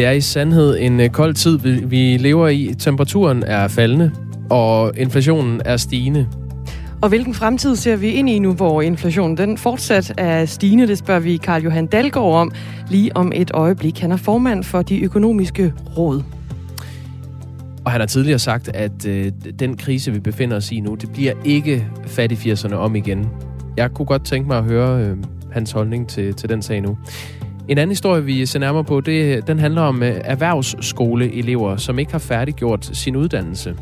Det er i sandhed en øh, kold tid, vi lever i. Temperaturen er faldende, og inflationen er stigende. Og hvilken fremtid ser vi ind i nu, hvor inflationen den fortsat er stigende? Det spørger vi Karl Johan Dalgaard om lige om et øjeblik. Han er formand for de økonomiske råd. Og han har tidligere sagt, at øh, den krise, vi befinder os i nu, det bliver ikke fattig-80'erne om igen. Jeg kunne godt tænke mig at høre øh, hans holdning til, til den sag nu. En anden historie, vi ser nærmere på, det, den handler om øh, erhvervsskoleelever, som ikke har færdiggjort sin uddannelse.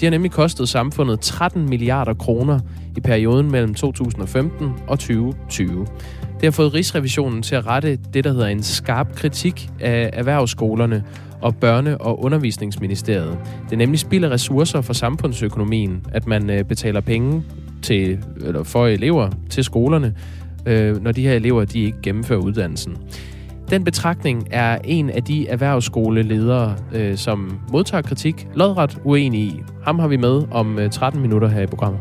De har nemlig kostet samfundet 13 milliarder kroner i perioden mellem 2015 og 2020. Det har fået Rigsrevisionen til at rette det, der hedder en skarp kritik af erhvervsskolerne og Børne- og Undervisningsministeriet. Det er nemlig spild af ressourcer for samfundsøkonomien, at man øh, betaler penge til, eller for elever til skolerne, øh, når de her elever de ikke gennemfører uddannelsen. Den betragtning er en af de erhvervsskoleledere, øh, som modtager kritik, lodret uenig i. Ham har vi med om øh, 13 minutter her i programmet.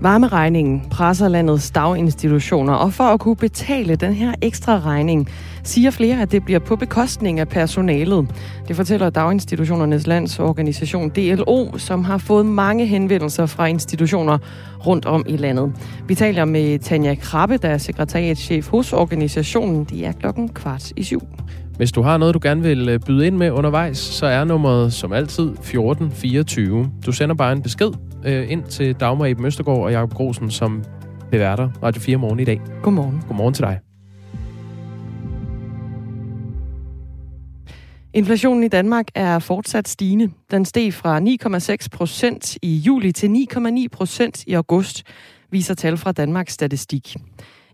Varmeregningen presser landets daginstitutioner, og for at kunne betale den her ekstra regning, siger flere, at det bliver på bekostning af personalet. Det fortæller Daginstitutionernes Landsorganisation DLO, som har fået mange henvendelser fra institutioner rundt om i landet. Vi taler med Tanja Krabbe, der er sekretariatschef hos organisationen. De er klokken kvart i syv. Hvis du har noget, du gerne vil øh, byde ind med undervejs, så er nummeret som altid 1424. Du sender bare en besked øh, ind til Dagmar Eben Østergaard og Jacob Grosen, som beværter Radio 4 morgen i dag. Godmorgen. Godmorgen til dig. Inflationen i Danmark er fortsat stigende. Den steg fra 9,6 procent i juli til 9,9 procent i august, viser tal fra Danmarks Statistik.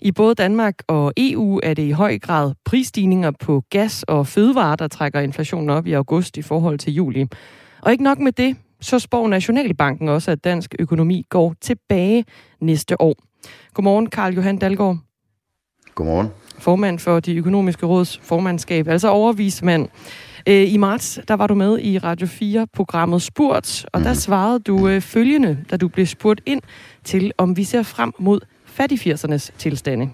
I både Danmark og EU er det i høj grad prisstigninger på gas og fødevarer, der trækker inflationen op i august i forhold til juli. Og ikke nok med det, så spår Nationalbanken også, at dansk økonomi går tilbage næste år. Godmorgen, Karl Johan Dalgaard. Godmorgen. Formand for de økonomiske råds formandskab, altså overvismand. Øh, I marts, der var du med i Radio 4-programmet Spurt, og der mhm. svarede du øh, følgende, da du blev spurgt ind til, om vi ser frem mod fattig-80'ernes tilstande.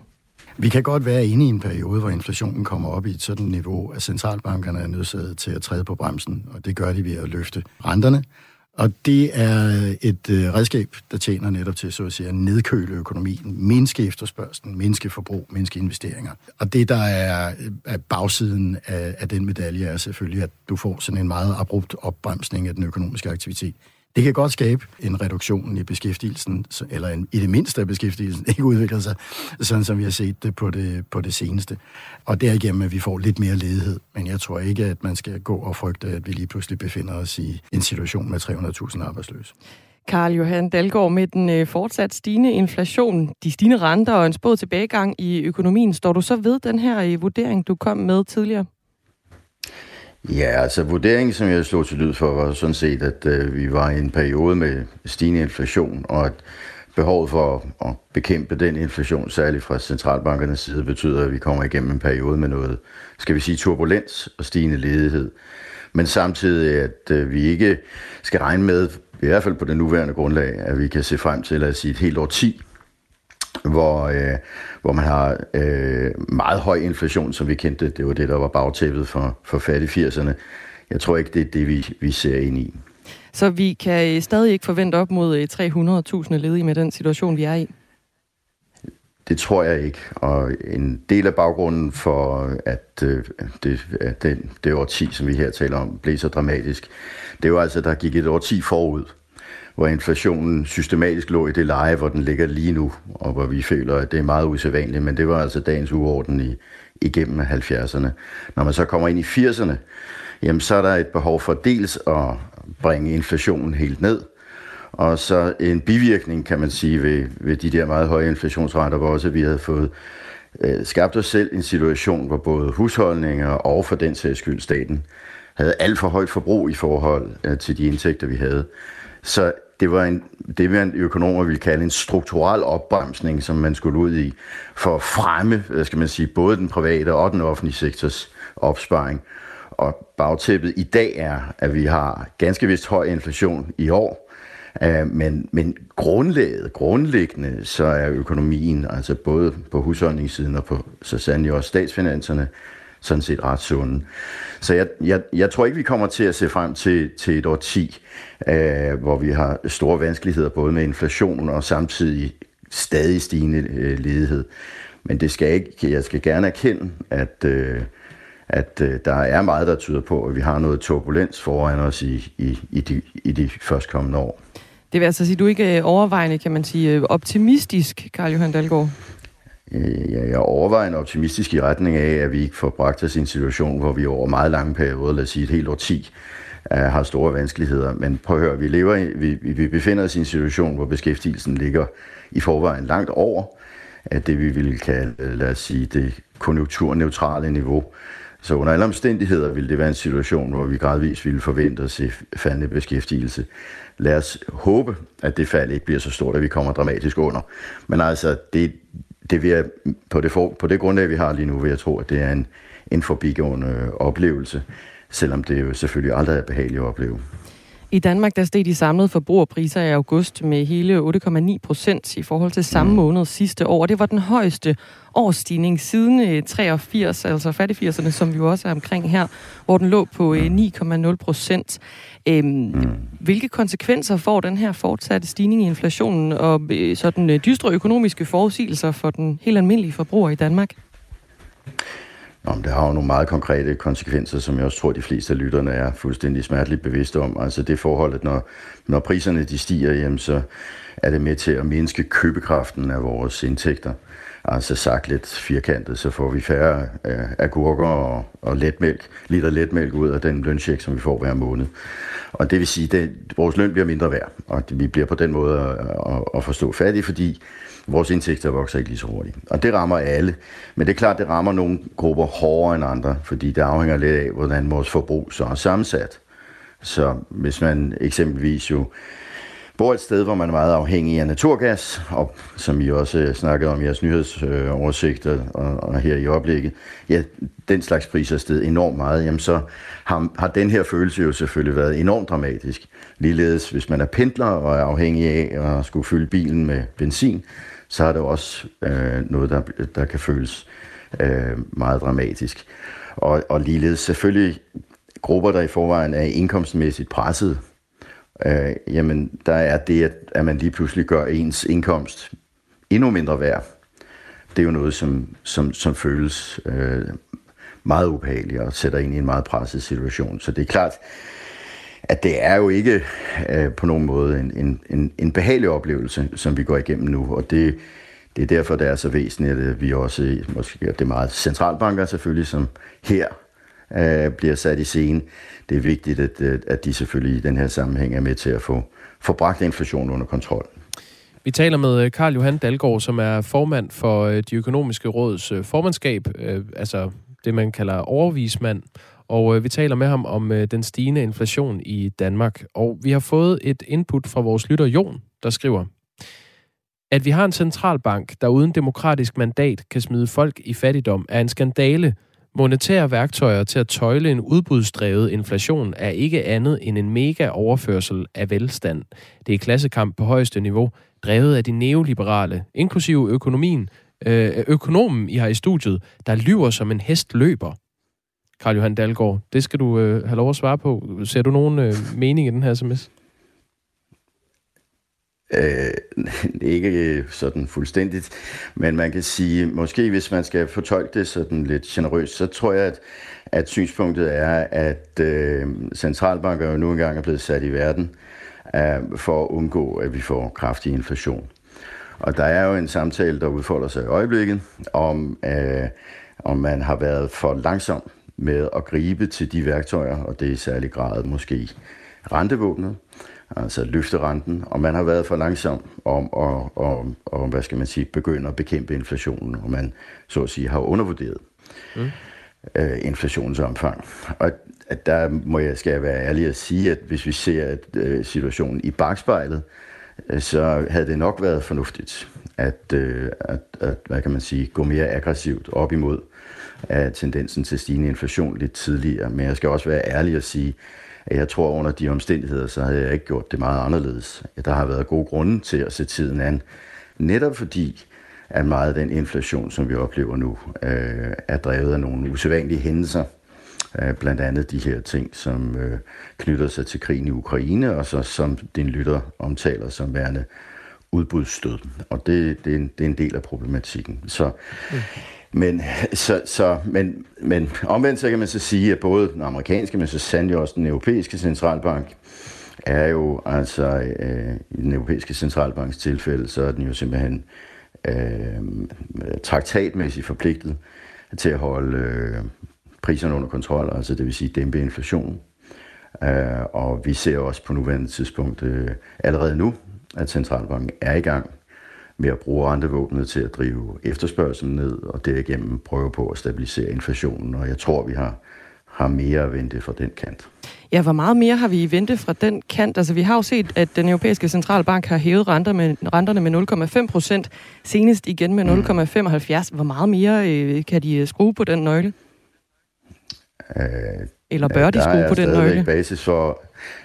Vi kan godt være inde i en periode, hvor inflationen kommer op i et sådan niveau, at centralbankerne er nødsaget til at træde på bremsen, og det gør de ved at løfte renterne. Og det er et øh, redskab, der tjener netop til så at sige, at nedkøle økonomien, mindske efterspørgselen, mindske forbrug, mindske investeringer. Og det, der er, øh, er bagsiden af, af den medalje, er selvfølgelig, at du får sådan en meget abrupt opbremsning af den økonomiske aktivitet. Det kan godt skabe en reduktion i beskæftigelsen, eller en, i det mindste af beskæftigelsen ikke udvikler sig, sådan som vi har set det på det, på det seneste. Og derigennem, at vi får lidt mere ledighed. Men jeg tror ikke, at man skal gå og frygte, at vi lige pludselig befinder os i en situation med 300.000 arbejdsløse. Karl Johan Dalgaard, med den øh, fortsat stigende inflation, de stigende renter og en spået tilbagegang i økonomien, står du så ved den her øh, vurdering, du kom med tidligere? Ja, altså vurderingen, som jeg slog til lyd for, var sådan set, at øh, vi var i en periode med stigende inflation, og at behovet for at bekæmpe den inflation, særligt fra centralbankernes side, betyder, at vi kommer igennem en periode med noget, skal vi sige, turbulens og stigende ledighed. Men samtidig, at øh, vi ikke skal regne med, i hvert fald på det nuværende grundlag, at vi kan se frem til, at sige, et helt år 10, hvor, øh, hvor man har øh, meget høj inflation, som vi kendte. Det var det, der var bagtæppet for, for fattige 80'erne. Jeg tror ikke, det er det, vi, vi ser ind i. Så vi kan stadig ikke forvente op mod 300.000 ledige med den situation, vi er i? Det tror jeg ikke. Og en del af baggrunden for, at øh, det, det, det årti, som vi her taler om, blev så dramatisk, det var altså, at der gik et årti forud hvor inflationen systematisk lå i det leje, hvor den ligger lige nu, og hvor vi føler, at det er meget usædvanligt, men det var altså dagens uorden i, igennem 70'erne. Når man så kommer ind i 80'erne, jamen så er der et behov for dels at bringe inflationen helt ned, og så en bivirkning, kan man sige, ved, ved de der meget høje inflationsrater, hvor også vi havde fået øh, skabt os selv en situation, hvor både husholdninger og for den sags skyld staten havde alt for højt forbrug i forhold øh, til de indtægter, vi havde. Så det var en, det man økonomer ville kalde en strukturel opbremsning, som man skulle ud i for at fremme, skal man sige, både den private og den offentlige sektors opsparing. Og bagtæppet i dag er, at vi har ganske vist høj inflation i år, øh, men, men grundlaget, grundlæggende, så er økonomien, altså både på husholdningssiden og på så sandelig også statsfinanserne, sådan set ret sunde. Så jeg, jeg, jeg tror ikke, vi kommer til at se frem til, til et år 10, øh, hvor vi har store vanskeligheder både med inflation og samtidig stadig stigende øh, ledighed. Men det skal ikke, jeg skal gerne erkende, at, øh, at øh, der er meget, der tyder på, at vi har noget turbulens foran os i, i, i, de, i de førstkommende år. Det vil altså sige, at du ikke er overvejende, kan man sige, øh, optimistisk, Karl Johan Dalgaard? Øh, jeg er overvejende optimistisk i retning af, at vi ikke får bragt os i en situation, hvor vi over meget lange perioder, lad os sige et helt årti, 10, har store vanskeligheder. Men prøv at høre, vi, lever i, vi, vi befinder os i en situation, hvor beskæftigelsen ligger i forvejen langt over at det, vi ville kalde, lad os sige, det konjunkturneutrale niveau. Så under alle omstændigheder ville det være en situation, hvor vi gradvist ville forvente at se faldende beskæftigelse. Lad os håbe, at det fald ikke bliver så stort, at vi kommer dramatisk under. Men altså, det, det vil jeg, på, det for, på det grundlag, vi har lige nu, vil jeg tro, at det er en, en forbigående øh, oplevelse, selvom det jo selvfølgelig aldrig er behageligt at opleve. I Danmark der steg de samlede forbrugerpriser i august med hele 8,9 procent i forhold til samme mm. måned sidste år. Det var den højeste årsstigning siden 83, øh, altså fattigfirserne, som vi jo også er omkring her, hvor den lå på 9,0 øh, procent. Øhm, mm. Hvilke konsekvenser får den her fortsatte stigning i inflationen og øh, sådan dystre økonomiske forudsigelser for den helt almindelige forbruger i Danmark? Nå, det har jo nogle meget konkrete konsekvenser, som jeg også tror, de fleste af lytterne er fuldstændig smerteligt bevidste om. Altså det forhold, at når, når priserne de stiger, jamen, så er det med til at mindske købekraften af vores indtægter. Altså sagt lidt firkantet, så får vi færre øh, agurker og, og letmælk, liter letmælk ud af den lønsjek, som vi får hver måned. Og det vil sige, at vores løn bliver mindre værd, og vi bliver på den måde at, at, at forstå fattige, fordi vores indtægter vokser ikke lige så hurtigt. Og det rammer alle. Men det er klart, det rammer nogle grupper hårdere end andre, fordi det afhænger lidt af, hvordan vores forbrug så er sammensat. Så hvis man eksempelvis jo bor et sted, hvor man er meget afhængig af naturgas, og som I også øh, snakkede om i jeres nyhedsoversigter øh, og, og her i oplægget, ja, den slags priser er steget enormt meget, jamen så har, har den her følelse jo selvfølgelig været enormt dramatisk. Ligeledes, hvis man er pendler og er afhængig af at skulle fylde bilen med benzin, så er det også øh, noget, der, der kan føles øh, meget dramatisk. Og, og ligeledes selvfølgelig grupper, der i forvejen er indkomstmæssigt presset, øh, jamen der er det, at, at man lige pludselig gør ens indkomst endnu mindre værd. Det er jo noget, som, som, som føles øh, meget ubehageligt og sætter ind i en meget presset situation. Så det er klart, at det er jo ikke øh, på nogen måde en, en, en, en behagelig oplevelse, som vi går igennem nu, og det, det er derfor, det er så væsentligt, at vi også, måske det er meget centralbanker selvfølgelig, som her øh, bliver sat i scene. Det er vigtigt, at, øh, at de selvfølgelig i den her sammenhæng er med til at få, få bragt inflationen under kontrol. Vi taler med øh, Karl Johan Dalgaard, som er formand for øh, de økonomiske råds formandskab, altså det man kalder overvismand, og øh, vi taler med ham om øh, den stigende inflation i Danmark. Og vi har fået et input fra vores lytter Jon, der skriver, at vi har en centralbank, der uden demokratisk mandat kan smide folk i fattigdom, er en skandale. Monetære værktøjer til at tøjle en udbudsdrevet inflation er ikke andet end en mega overførsel af velstand. Det er klassekamp på højeste niveau, drevet af de neoliberale, inklusive økonomien, øh, økonomen, I har i studiet, der lyver som en hest løber. Karl Johan Dalgaard. Det skal du øh, have lov at svare på. Ser du nogen øh, mening i den her sms? Øh, ikke øh, sådan fuldstændigt, men man kan sige, måske hvis man skal fortolke det sådan lidt generøst, så tror jeg, at, at synspunktet er, at øh, centralbanker jo nu engang er blevet sat i verden øh, for at undgå, at vi får kraftig inflation. Og der er jo en samtale, der udfolder sig i øjeblikket, om, øh, om man har været for langsom med at gribe til de værktøjer, og det er i særlig grad måske rentevåbnet, altså løfterenten, og man har været for langsom om at, og, og, hvad skal man sige, begynde at bekæmpe inflationen, og man så at sige har undervurderet mm. øh, inflationens omfang. Og at der må jeg, skal jeg være ærlig at sige, at hvis vi ser at, øh, situationen i bagspejlet, øh, så havde det nok været fornuftigt at, øh, at, at, hvad kan man sige, gå mere aggressivt op imod af tendensen til stigende inflation lidt tidligere. Men jeg skal også være ærlig og sige, at jeg tror under de omstændigheder, så havde jeg ikke gjort det meget anderledes. Der har været gode grunde til at se tiden an. Netop fordi, at meget af den inflation, som vi oplever nu, øh, er drevet af nogle usædvanlige hændelser. Øh, blandt andet de her ting, som øh, knytter sig til krigen i Ukraine, og så som din lytter omtaler som værende udbudsstød. Og det, det, er, en, det er en del af problematikken. Så, Okay men, så, så, men, men omvendt så kan man så sige, at både den amerikanske, men så sandelig også den europæiske centralbank, er jo altså øh, i den europæiske centralbanks tilfælde, så er den jo simpelthen øh, traktatmæssigt forpligtet til at holde øh, priserne under kontrol, altså det vil sige dæmpe inflationen. Øh, og vi ser også på nuværende tidspunkt øh, allerede nu, at centralbanken er i gang med at bruge rentevåbnet til at drive efterspørgselen ned, og derigennem prøve på at stabilisere inflationen. Og jeg tror, vi har, har mere at vente fra den kant. Ja, hvor meget mere har vi i vente fra den kant? Altså, vi har jo set, at den europæiske centralbank har hævet renter med, renterne med 0,5 procent, senest igen med 0,75. Mm. Hvor meget mere øh, kan de øh, skrue på den nøgle? Øh, Eller bør de skrue på den nøgle? Er basis for,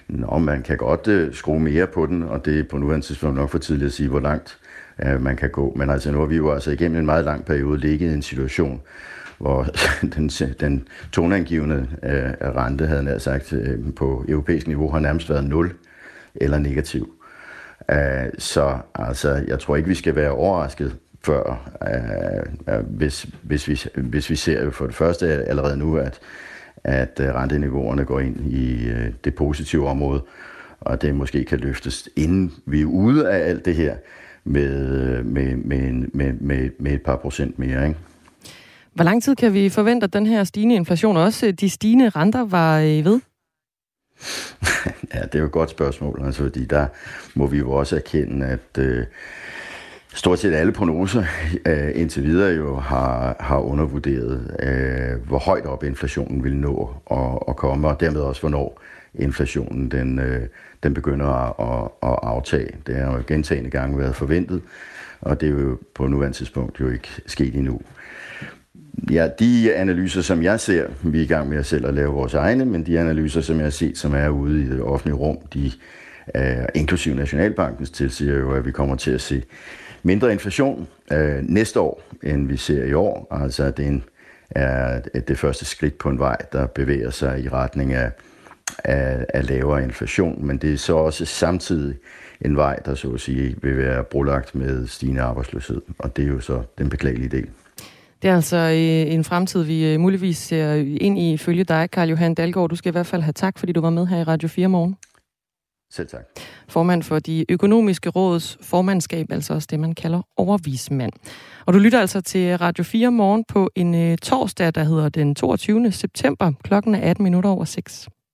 Nå, man kan godt uh, skrue mere på den, og det er på nuværende tidspunkt nok for tidligt at sige, hvor langt uh, man kan gå. Men altså nu har vi jo altså igennem en meget lang periode ligget i en situation, hvor den, den toneangivende øh, rente, havde nær sagt, øh, på europæisk niveau har nærmest været 0 eller negativ. Uh, så altså, jeg tror ikke, vi skal være overrasket før, øh, øh hvis, hvis, vi, hvis vi ser for det første allerede nu, at at renteniveauerne går ind i øh, det positive område, og det måske kan løftes, inden vi er ude af alt det her, med, øh, med, med, med, med, med et par procent mere. Ikke? Hvor lang tid kan vi forvente, at den her stigende inflation, og også de stigende renter, var ved? ja, det er jo et godt spørgsmål, altså, fordi der må vi jo også erkende, at øh, stort set alle prognoser øh, indtil videre jo har, har undervurderet, øh, hvor højt op inflationen vil nå at, at komme, og dermed også, hvornår inflationen den, øh, den begynder at, at, at aftage. Det har jo gentagende gange været forventet, og det er jo på nuværende tidspunkt jo ikke sket endnu. Ja, de analyser, som jeg ser, vi er i gang med at selv at lave vores egne, men de analyser, som jeg har set, som er ude i det offentlige rum, de, øh, inklusive Nationalbankens, tilsiger jo, at vi kommer til at se mindre inflation øh, næste år, end vi ser i år. Altså det er, en, er det første skridt på en vej, der bevæger sig i retning af, af, af lavere inflation, men det er så også samtidig en vej, der så at sige vil være brolagt med stigende arbejdsløshed, og det er jo så den beklagelige del. Det er altså øh, en fremtid, vi øh, muligvis ser ind i følge dig, Karl Johan Dalgaard. Du skal i hvert fald have tak, fordi du var med her i Radio 4 morgen. Selv tak. Formand for de økonomiske råds formandskab, altså også det, man kalder overvismand. Og du lytter altså til Radio 4 morgen på en uh, torsdag, der hedder den 22. september. Klokken er 18 minutter over 6.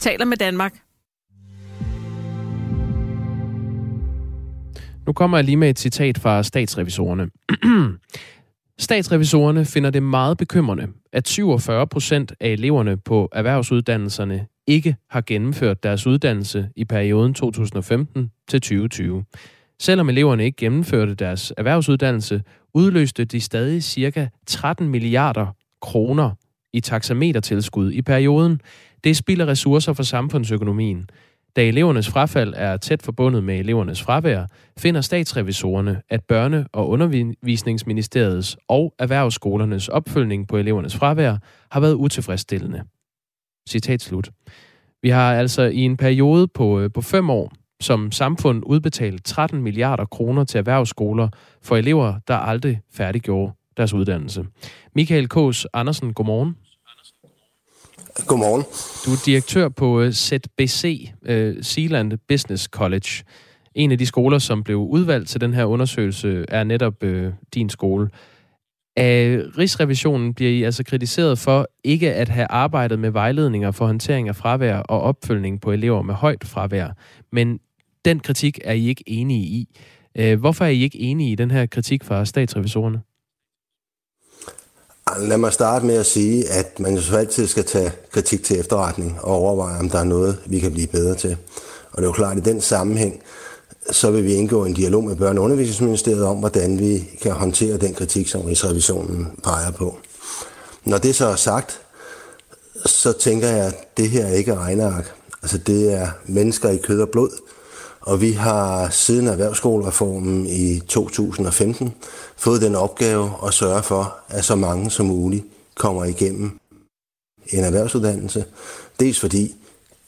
taler med Danmark. Nu kommer jeg lige med et citat fra statsrevisorerne. Statsrevisorerne finder det meget bekymrende, at 47 procent af eleverne på erhvervsuddannelserne ikke har gennemført deres uddannelse i perioden 2015 til 2020. Selvom eleverne ikke gennemførte deres erhvervsuddannelse, udløste de stadig ca. 13 milliarder kroner i taxametertilskud i perioden. Det spilder ressourcer for samfundsøkonomien. Da elevernes frafald er tæt forbundet med elevernes fravær, finder statsrevisorerne, at Børne- og Undervisningsministeriets og erhvervsskolernes opfølgning på elevernes fravær har været utilfredsstillende. Citat slut. Vi har altså i en periode på, øh, på fem år som samfund udbetalt 13 milliarder kroner til erhvervsskoler for elever, der aldrig færdiggjorde deres uddannelse. Michael Kås Andersen, godmorgen. Godmorgen. Du er direktør på øh, ZBC, Sealand øh, Zealand Business College. En af de skoler, som blev udvalgt til den her undersøgelse, er netop øh, din skole. Af Rigsrevisionen bliver I altså kritiseret for ikke at have arbejdet med vejledninger for håndtering af fravær og opfølgning på elever med højt fravær. Men den kritik er I ikke enige i. Uh, hvorfor er I ikke enige i den her kritik fra statsrevisorerne? Lad mig starte med at sige, at man jo altid skal tage kritik til efterretning og overveje, om der er noget, vi kan blive bedre til. Og det er jo klart, at i den sammenhæng, så vil vi indgå en dialog med Børne- og Undervisningsministeriet om, hvordan vi kan håndtere den kritik, som Rigsrevisionen peger på. Når det så er sagt, så tænker jeg, at det her ikke er regneark. Altså det er mennesker i kød og blod, og vi har siden erhvervsskolereformen i 2015 fået den opgave at sørge for, at så mange som muligt kommer igennem en erhvervsuddannelse. Dels fordi,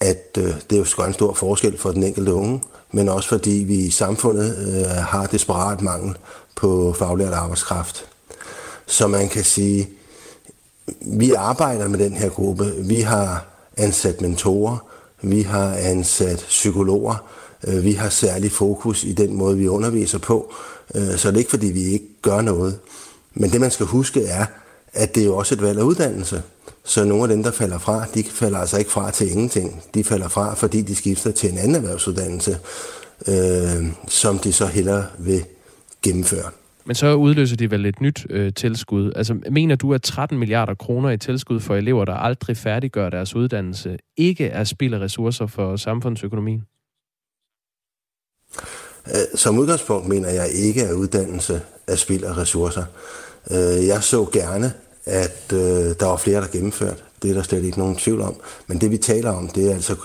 at øh, det er jo en stor forskel for den enkelte unge, men også fordi vi i samfundet øh, har desperat mangel på faglært arbejdskraft. Så man kan sige, vi arbejder med den her gruppe. Vi har ansat mentorer, vi har ansat psykologer, Øh, vi har særlig fokus i den måde, vi underviser på. Øh, så det er ikke, fordi vi ikke gør noget. Men det, man skal huske, er, at det er jo også et valg af uddannelse. Så nogle af dem, der falder fra, de falder altså ikke fra til ingenting. De falder fra, fordi de skifter til en anden erhvervsuddannelse, øh, som de så hellere vil gennemføre. Men så udløser de vel et nyt øh, tilskud. Altså, mener du, at 13 milliarder kroner i tilskud for elever, der aldrig færdiggør deres uddannelse, ikke er spild af ressourcer for samfundsøkonomien? Øh, som udgangspunkt mener jeg ikke, at uddannelse er spild af ressourcer. Øh, jeg så gerne, at øh, der var flere, der gennemførte. Det er der slet ikke nogen tvivl om. Men det vi taler om, det er altså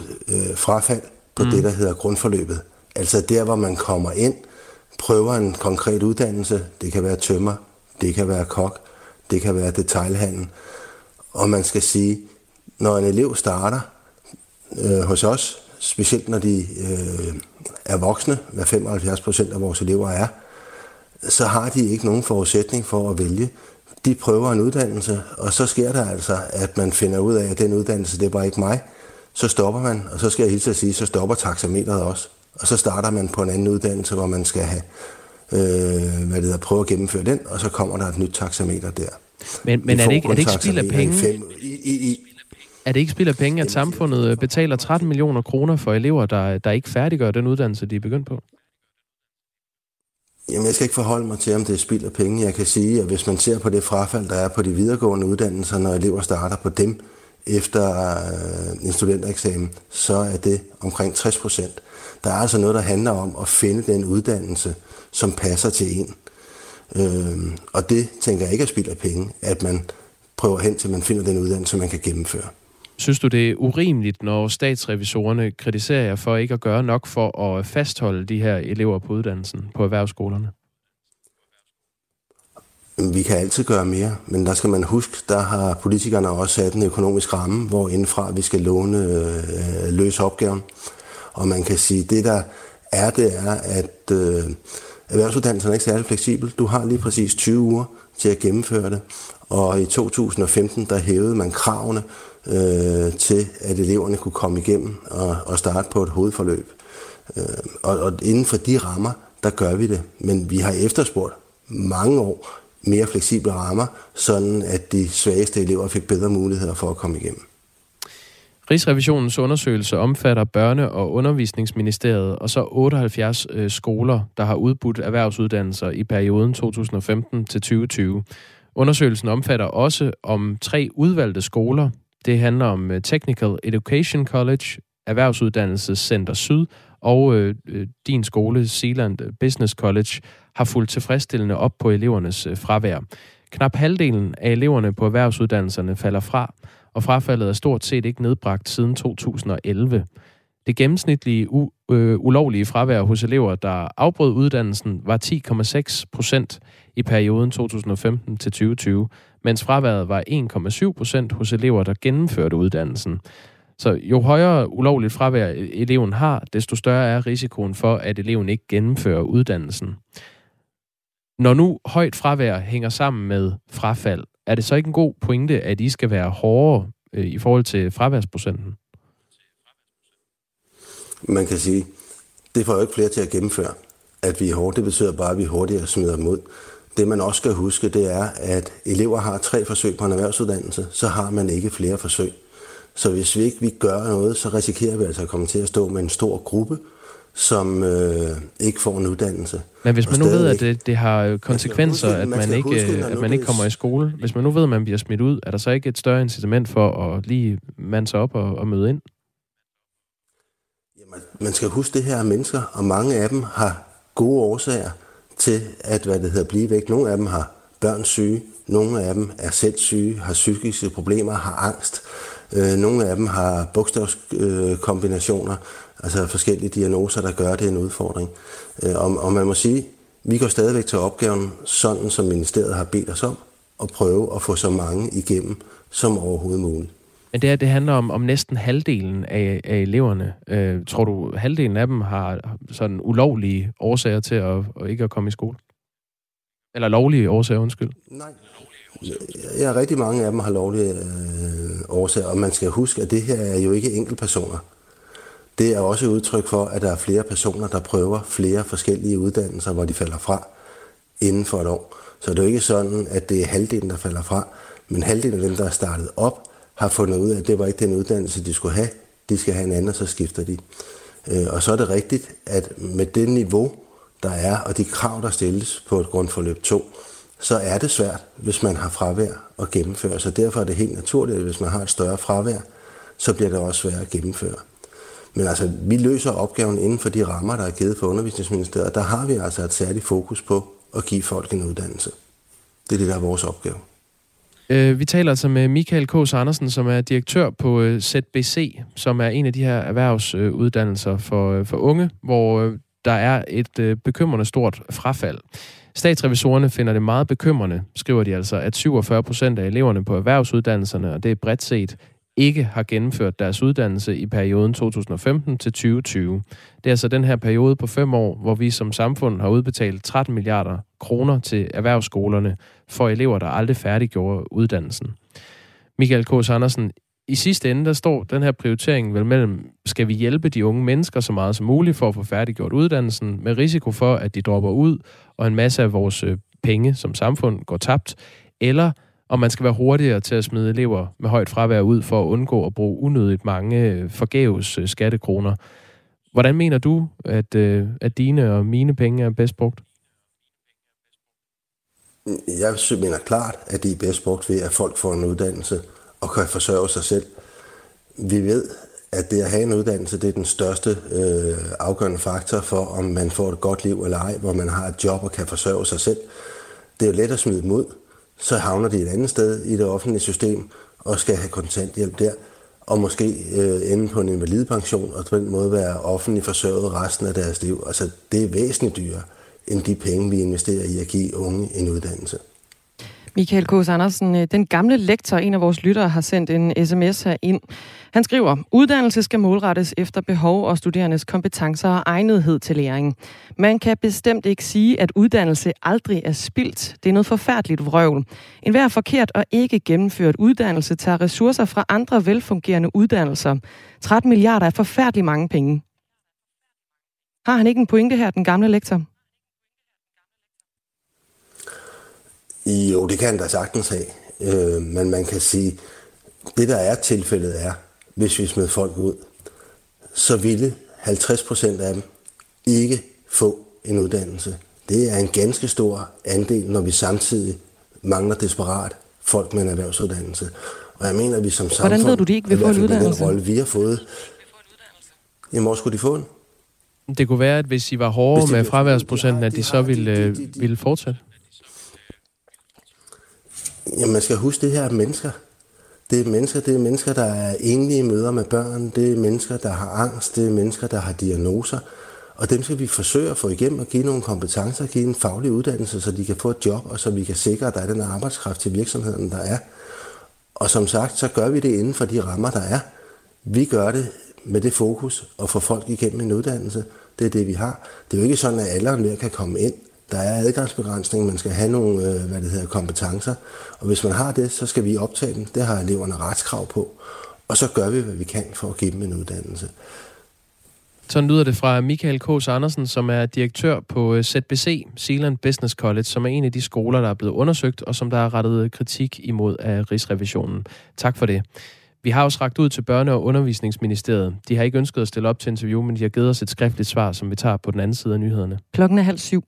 frafald på mm. det, der hedder grundforløbet. Altså der, hvor man kommer ind, prøver en konkret uddannelse. Det kan være tømmer, det kan være kok, det kan være detailhandel. Og man skal sige, når en elev starter øh, hos os, specielt når de øh, er voksne, hvad 75 procent af vores elever er, så har de ikke nogen forudsætning for at vælge. De prøver en uddannelse, og så sker der altså, at man finder ud af, at den uddannelse, det var ikke mig. Så stopper man, og så skal jeg hilse at sige, så stopper taxameteret også. Og så starter man på en anden uddannelse, hvor man skal have, øh, hvad det hedder, prøve at gennemføre den, og så kommer der et nyt taxameter der. Men, men er, det ikke, er det ikke spild af penge? I fem, i, i, er det ikke spild af penge, at samfundet øh, betaler 13 millioner kroner for elever, der, der ikke færdiggør den uddannelse, de er begyndt på? Jamen, jeg skal ikke forholde mig til, om det er spild af penge. Jeg kan sige, at hvis man ser på det frafald, der er på de videregående uddannelser, når elever starter på dem efter øh, en studentereksamen, så er det omkring 60 procent. Der er altså noget, der handler om at finde den uddannelse, som passer til en. Øh, og det tænker jeg ikke er spild af penge, at man prøver hen til, man finder den uddannelse, man kan gennemføre. Synes du, det er urimeligt, når statsrevisorerne kritiserer jer for ikke at gøre nok for at fastholde de her elever på uddannelsen på erhvervsskolerne? Vi kan altid gøre mere, men der skal man huske, der har politikerne også sat en økonomisk ramme, hvor indenfra vi skal låne øh, løse opgaven. Og man kan sige, det der er, det er, at øh, erhvervsuddannelsen er ikke særlig fleksibel. Du har lige præcis 20 uger til at gennemføre det. Og i 2015, der hævede man kravene øh, til, at eleverne kunne komme igennem og, og starte på et hovedforløb. Øh, og, og inden for de rammer, der gør vi det. Men vi har efterspurgt mange år mere fleksible rammer, sådan at de svageste elever fik bedre muligheder for at komme igennem. Rigsrevisionens undersøgelse omfatter børne- og undervisningsministeriet og så 78 øh, skoler, der har udbudt erhvervsuddannelser i perioden 2015 til 2020. Undersøgelsen omfatter også om tre udvalgte skoler. Det handler om øh, Technical Education College, Erhvervsuddannelsescenter Syd og øh, øh, din skole, Sealand Business College, har fulgt tilfredsstillende op på elevernes øh, fravær. Knap halvdelen af eleverne på erhvervsuddannelserne falder fra, og frafaldet er stort set ikke nedbragt siden 2011. Det gennemsnitlige u- øh, ulovlige fravær hos elever, der afbrød uddannelsen, var 10,6 procent i perioden 2015 til 2020, mens fraværet var 1,7 procent hos elever, der gennemførte uddannelsen. Så jo højere ulovligt fravær e-, eleven har, desto større er risikoen for, at eleven ikke gennemfører uddannelsen. Når nu højt fravær hænger sammen med frafald, er det så ikke en god pointe, at I skal være hårdere øh, i forhold til fraværsprocenten? Man kan sige, det får jo ikke flere til at gennemføre, at vi er hårde. Det betyder bare, at vi hurtigere smider dem ud. Det man også skal huske, det er, at elever har tre forsøg på en erhvervsuddannelse, så har man ikke flere forsøg. Så hvis vi ikke vi gør noget, så risikerer vi altså at komme til at stå med en stor gruppe, som øh, ikke får en uddannelse. Men hvis man nu ved, at det, det har konsekvenser, huske, at man, man ikke, huske, at man ikke kommer i skole, hvis man nu ved, at man bliver smidt ud, er der så ikke et større incitament for at lige mande sig op og, og møde ind? Jamen, man skal huske, det her er mennesker, og mange af dem har gode årsager til at hvad det hedder, blive væk. Nogle af dem har børn syge, nogle af dem er selv syge, har psykiske problemer, har angst. Øh, nogle af dem har bogstavskombinationer, altså forskellige diagnoser, der gør det en udfordring. Øh, og, og man må sige, vi går stadigvæk til opgaven, sådan som ministeriet har bedt os om, at prøve at få så mange igennem som overhovedet muligt. Men det her, det handler om, om næsten halvdelen af, af eleverne. Øh, tror du, halvdelen af dem har sådan ulovlige årsager til at, at ikke at komme i skole? Eller lovlige årsager, undskyld. Nej. Ja, rigtig mange af dem har lovlige øh, årsager, og man skal huske, at det her er jo ikke enkeltpersoner. Det er også et udtryk for, at der er flere personer, der prøver flere forskellige uddannelser, hvor de falder fra inden for et år. Så det er jo ikke sådan, at det er halvdelen, der falder fra, men halvdelen af dem, der er startet op, har fundet ud af, at det var ikke den uddannelse, de skulle have. De skal have en anden, og så skifter de. Øh, og så er det rigtigt, at med det niveau, der er, og de krav, der stilles på et grundforløb 2, så er det svært, hvis man har fravær at gennemføre. Så derfor er det helt naturligt, at hvis man har et større fravær, så bliver det også svært at gennemføre. Men altså, vi løser opgaven inden for de rammer, der er givet for undervisningsministeriet. Der har vi altså et særligt fokus på at give folk en uddannelse. Det er det, der er vores opgave. Øh, vi taler altså med Michael K. Andersen, som er direktør på øh, ZBC, som er en af de her erhvervsuddannelser for, øh, for unge, hvor der er et bekymrende stort frafald. Statsrevisorerne finder det meget bekymrende, skriver de altså, at 47 procent af eleverne på erhvervsuddannelserne, og det er bredt set, ikke har gennemført deres uddannelse i perioden 2015 til 2020. Det er altså den her periode på fem år, hvor vi som samfund har udbetalt 13 milliarder kroner til erhvervsskolerne for elever, der aldrig færdiggjorde uddannelsen. Michael K. Andersen, i sidste ende, der står den her prioritering vel mellem, skal vi hjælpe de unge mennesker så meget som muligt for at få færdiggjort uddannelsen, med risiko for, at de dropper ud, og en masse af vores øh, penge som samfund går tabt, eller om man skal være hurtigere til at smide elever med højt fravær ud for at undgå at bruge unødigt mange øh, forgæves øh, skattekroner. Hvordan mener du, at, øh, at dine og mine penge er bedst brugt? Jeg mener klart, at de er bedst brugt ved, at folk får en uddannelse og kan forsørge sig selv. Vi ved, at det at have en uddannelse, det er den største øh, afgørende faktor for, om man får et godt liv eller ej, hvor man har et job og kan forsørge sig selv. Det er jo let at smide dem ud. Så havner de et andet sted i det offentlige system og skal have kontanthjælp der, og måske øh, ende på en invalidepension og på den måde være offentlig forsørget resten af deres liv. Altså, det er væsentligt dyrere end de penge, vi investerer i at give unge en uddannelse. Michael K. Andersen, øh, den gamle lektor, en af vores lyttere, har sendt en sms her ind. Han skriver, uddannelse skal målrettes efter behov og studerendes kompetencer og egnethed til læring. Man kan bestemt ikke sige, at uddannelse aldrig er spildt. Det er noget forfærdeligt vrøvl. En hver forkert og ikke gennemført uddannelse tager ressourcer fra andre velfungerende uddannelser. 13 milliarder er forfærdelig mange penge. Har han ikke en pointe her, den gamle lektor? Jo, det kan han da sagtens have. Øh, men man kan sige, det der er tilfældet er, hvis vi smed folk ud, så ville 50 procent af dem ikke få en uddannelse. Det er en ganske stor andel, når vi samtidig mangler desperat folk med en erhvervsuddannelse. Og jeg mener, at vi som samfund... Hvordan ved du, de ikke vil få en uddannelse? Den rolle, vi har fået... Jamen, hvor skulle de få den? Det kunne være, at hvis I var hårdere med fraværsprocenten, at de så ville, de, de, de, ville fortsætte. Jamen, man skal huske, det her er mennesker. Det er mennesker, det er mennesker, der er enlige møder med børn. Det er mennesker, der har angst. Det er mennesker, der har diagnoser. Og dem skal vi forsøge at få igennem og give nogle kompetencer, give en faglig uddannelse, så de kan få et job, og så vi kan sikre, at der er den arbejdskraft til virksomheden, der er. Og som sagt, så gør vi det inden for de rammer, der er. Vi gør det med det fokus at få folk igennem en uddannelse. Det er det, vi har. Det er jo ikke sådan, at alle kan komme ind. Der er adgangsbegrænsning, man skal have nogle øh, hvad det hedder, kompetencer, og hvis man har det, så skal vi optage dem. Det har eleverne retskrav på, og så gør vi, hvad vi kan for at give dem en uddannelse. Sådan lyder det fra Michael K. Andersen, som er direktør på ZBC, øh, Zealand Business College, som er en af de skoler, der er blevet undersøgt, og som der er rettet kritik imod af Rigsrevisionen. Tak for det. Vi har også ragt ud til Børne- og Undervisningsministeriet. De har ikke ønsket at stille op til interview, men de har givet os et skriftligt svar, som vi tager på den anden side af nyhederne. Klokken er halv syv.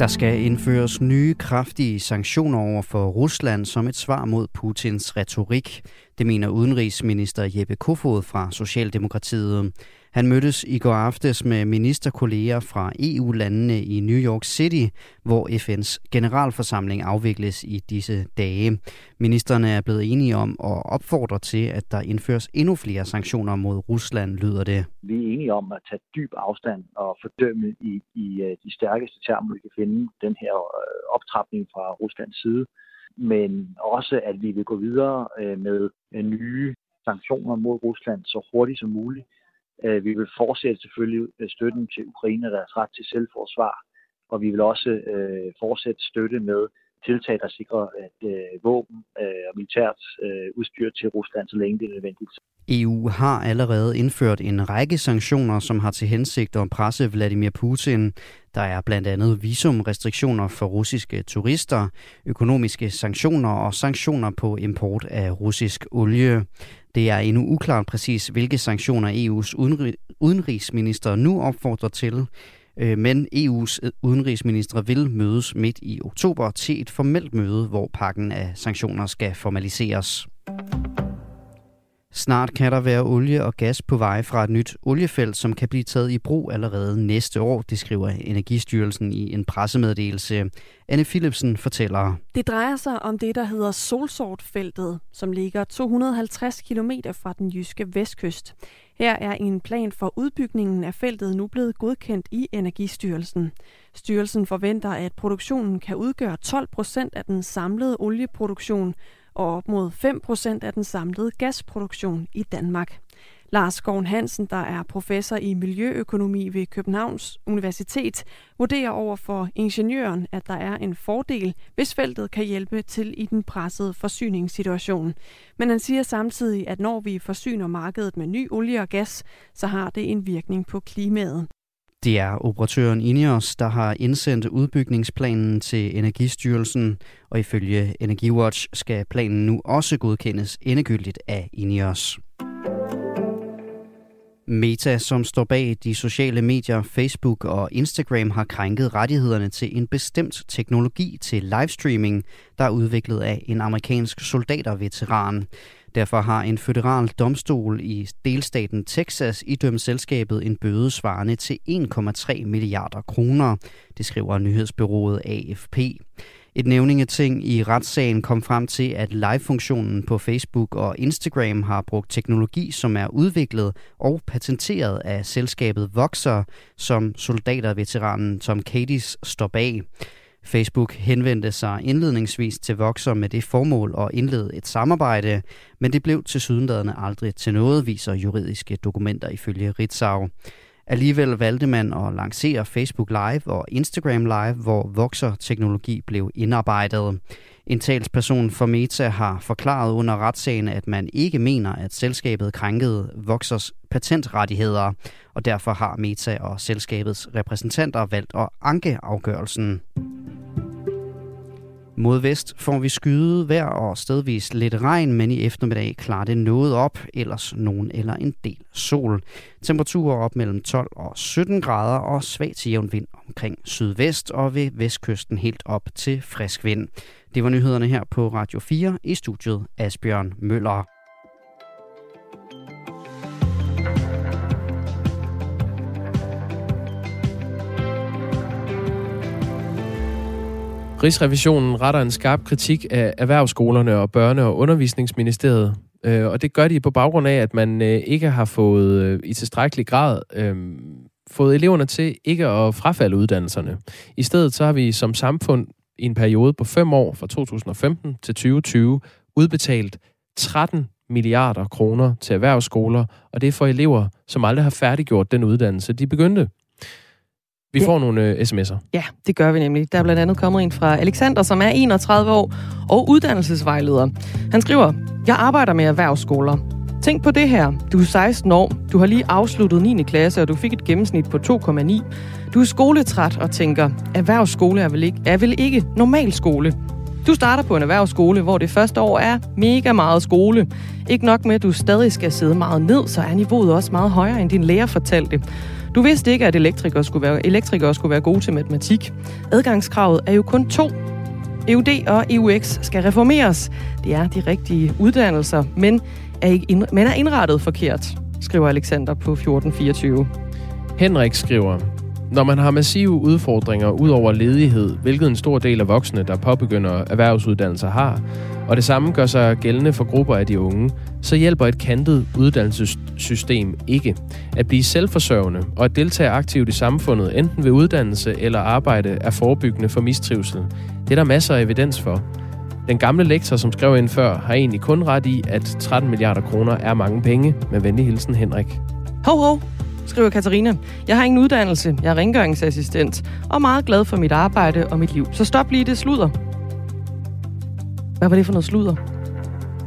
Der skal indføres nye kraftige sanktioner over for Rusland som et svar mod Putins retorik. Det mener udenrigsminister Jeppe Kofod fra Socialdemokratiet. Han mødtes i går aftes med ministerkolleger fra EU-landene i New York City, hvor FN's generalforsamling afvikles i disse dage. Ministerne er blevet enige om at opfordre til, at der indføres endnu flere sanktioner mod Rusland, lyder det. Vi er enige om at tage dyb afstand og fordømme i, i øh, de stærkeste termer, vi kan finde den her øh, optrapning fra Ruslands side men også at vi vil gå videre øh, med nye sanktioner mod Rusland så hurtigt som muligt, Øh, vi vil fortsætte selvfølgelig øh, støtten til Ukraine, deres ret til selvforsvar, og vi vil også øh, fortsætte støtte med tiltag, der sikrer at øh, våben øh, og militært øh, udstyr til Rusland, så længe det er nødvendigt. EU har allerede indført en række sanktioner, som har til hensigt at presse Vladimir Putin. Der er blandt andet visumrestriktioner for russiske turister, økonomiske sanktioner og sanktioner på import af russisk olie. Det er endnu uklart præcis, hvilke sanktioner EU's udenrigsminister nu opfordrer til, øh, men EU's øh, udenrigsminister vil mødes midt i oktober til et formelt møde, hvor pakken af sanktioner skal formaliseres. Snart kan der være olie og gas på vej fra et nyt oliefelt, som kan blive taget i brug allerede næste år, det skriver Energistyrelsen i en pressemeddelelse. Anne Philipsen fortæller. Det drejer sig om det, der hedder Solsortfeltet, som ligger 250 km fra den jyske vestkyst. Her er en plan for udbygningen af feltet nu blevet godkendt i Energistyrelsen. Styrelsen forventer, at produktionen kan udgøre 12 procent af den samlede olieproduktion, og op mod 5% af den samlede gasproduktion i Danmark. Lars Skoven Hansen, der er professor i miljøøkonomi ved Københavns Universitet, vurderer over for ingeniøren, at der er en fordel, hvis feltet kan hjælpe til i den pressede forsyningssituation. Men han siger samtidig, at når vi forsyner markedet med ny olie og gas, så har det en virkning på klimaet. Det er operatøren Ineos, der har indsendt udbygningsplanen til Energistyrelsen, og ifølge Energiwatch skal planen nu også godkendes endegyldigt af Ineos. Meta, som står bag de sociale medier Facebook og Instagram, har krænket rettighederne til en bestemt teknologi til livestreaming, der er udviklet af en amerikansk soldaterveteran. Derfor har en federal domstol i delstaten Texas idømt selskabet en bøde svarende til 1,3 milliarder kroner, det skriver nyhedsbyrået AFP. Et nævningeting i retssagen kom frem til, at live-funktionen på Facebook og Instagram har brugt teknologi, som er udviklet og patenteret af selskabet Voxer, som soldaterveteranen Tom Cadis står bag. Facebook henvendte sig indledningsvis til Voxer med det formål at indlede et samarbejde, men det blev til sydenladende aldrig til noget, viser juridiske dokumenter ifølge Ritzau. Alligevel valgte man at lancere Facebook Live og Instagram Live, hvor Voxer-teknologi blev indarbejdet. En talsperson for Meta har forklaret under retssagen, at man ikke mener, at selskabet krænkede Voxers patentrettigheder, og derfor har Meta og selskabets repræsentanter valgt at anke afgørelsen. Mod vest får vi skyde vejr og stedvis lidt regn, men i eftermiddag klarer det noget op, ellers nogen eller en del sol. Temperaturer op mellem 12 og 17 grader og svag til jævn vind omkring sydvest og ved vestkysten helt op til frisk vind. Det var nyhederne her på Radio 4 i studiet Asbjørn Møller. Rigsrevisionen retter en skarp kritik af erhvervsskolerne og børne- og undervisningsministeriet. Øh, og det gør de på baggrund af, at man øh, ikke har fået øh, i tilstrækkelig grad fået eleverne til ikke at frafalde uddannelserne. I stedet så har vi som samfund i en periode på fem år fra 2015 til 2020 udbetalt 13 milliarder kroner til erhvervsskoler, og det er for elever, som aldrig har færdiggjort den uddannelse, de begyndte. Vi får nogle uh, sms'er. Ja, det gør vi nemlig. Der er blandt andet kommet en fra Alexander, som er 31 år og uddannelsesvejleder. Han skriver, jeg arbejder med erhvervsskoler. Tænk på det her. Du er 16 år, du har lige afsluttet 9. klasse, og du fik et gennemsnit på 2,9. Du er skoletræt og tænker, erhvervsskole er vel ikke, er vel ikke normal skole. Du starter på en erhvervsskole, hvor det første år er mega meget skole. Ikke nok med, at du stadig skal sidde meget ned, så er niveauet også meget højere, end din lærer fortalte. Du vidste ikke, at elektrikere skulle være, elektrikere skulle være gode til matematik. Adgangskravet er jo kun to. EUD og EUX skal reformeres. Det er de rigtige uddannelser, men er, ikke ind, men er indrettet forkert, skriver Alexander på 1424. Henrik skriver, når man har massive udfordringer ud over ledighed, hvilket en stor del af voksne, der påbegynder erhvervsuddannelser har, og det samme gør sig gældende for grupper af de unge, så hjælper et kantet uddannelsessystem ikke. At blive selvforsørgende og at deltage aktivt i samfundet, enten ved uddannelse eller arbejde, er forebyggende for mistrivsel. Det er der masser af evidens for. Den gamle lektor, som skrev ind før, har egentlig kun ret i, at 13 milliarder kroner er mange penge. Med venlig hilsen, Henrik. Hov, hov, skriver Katarina. Jeg har ingen uddannelse, jeg er rengøringsassistent, og er meget glad for mit arbejde og mit liv. Så stop lige det sludder. Hvad var det for noget sludder?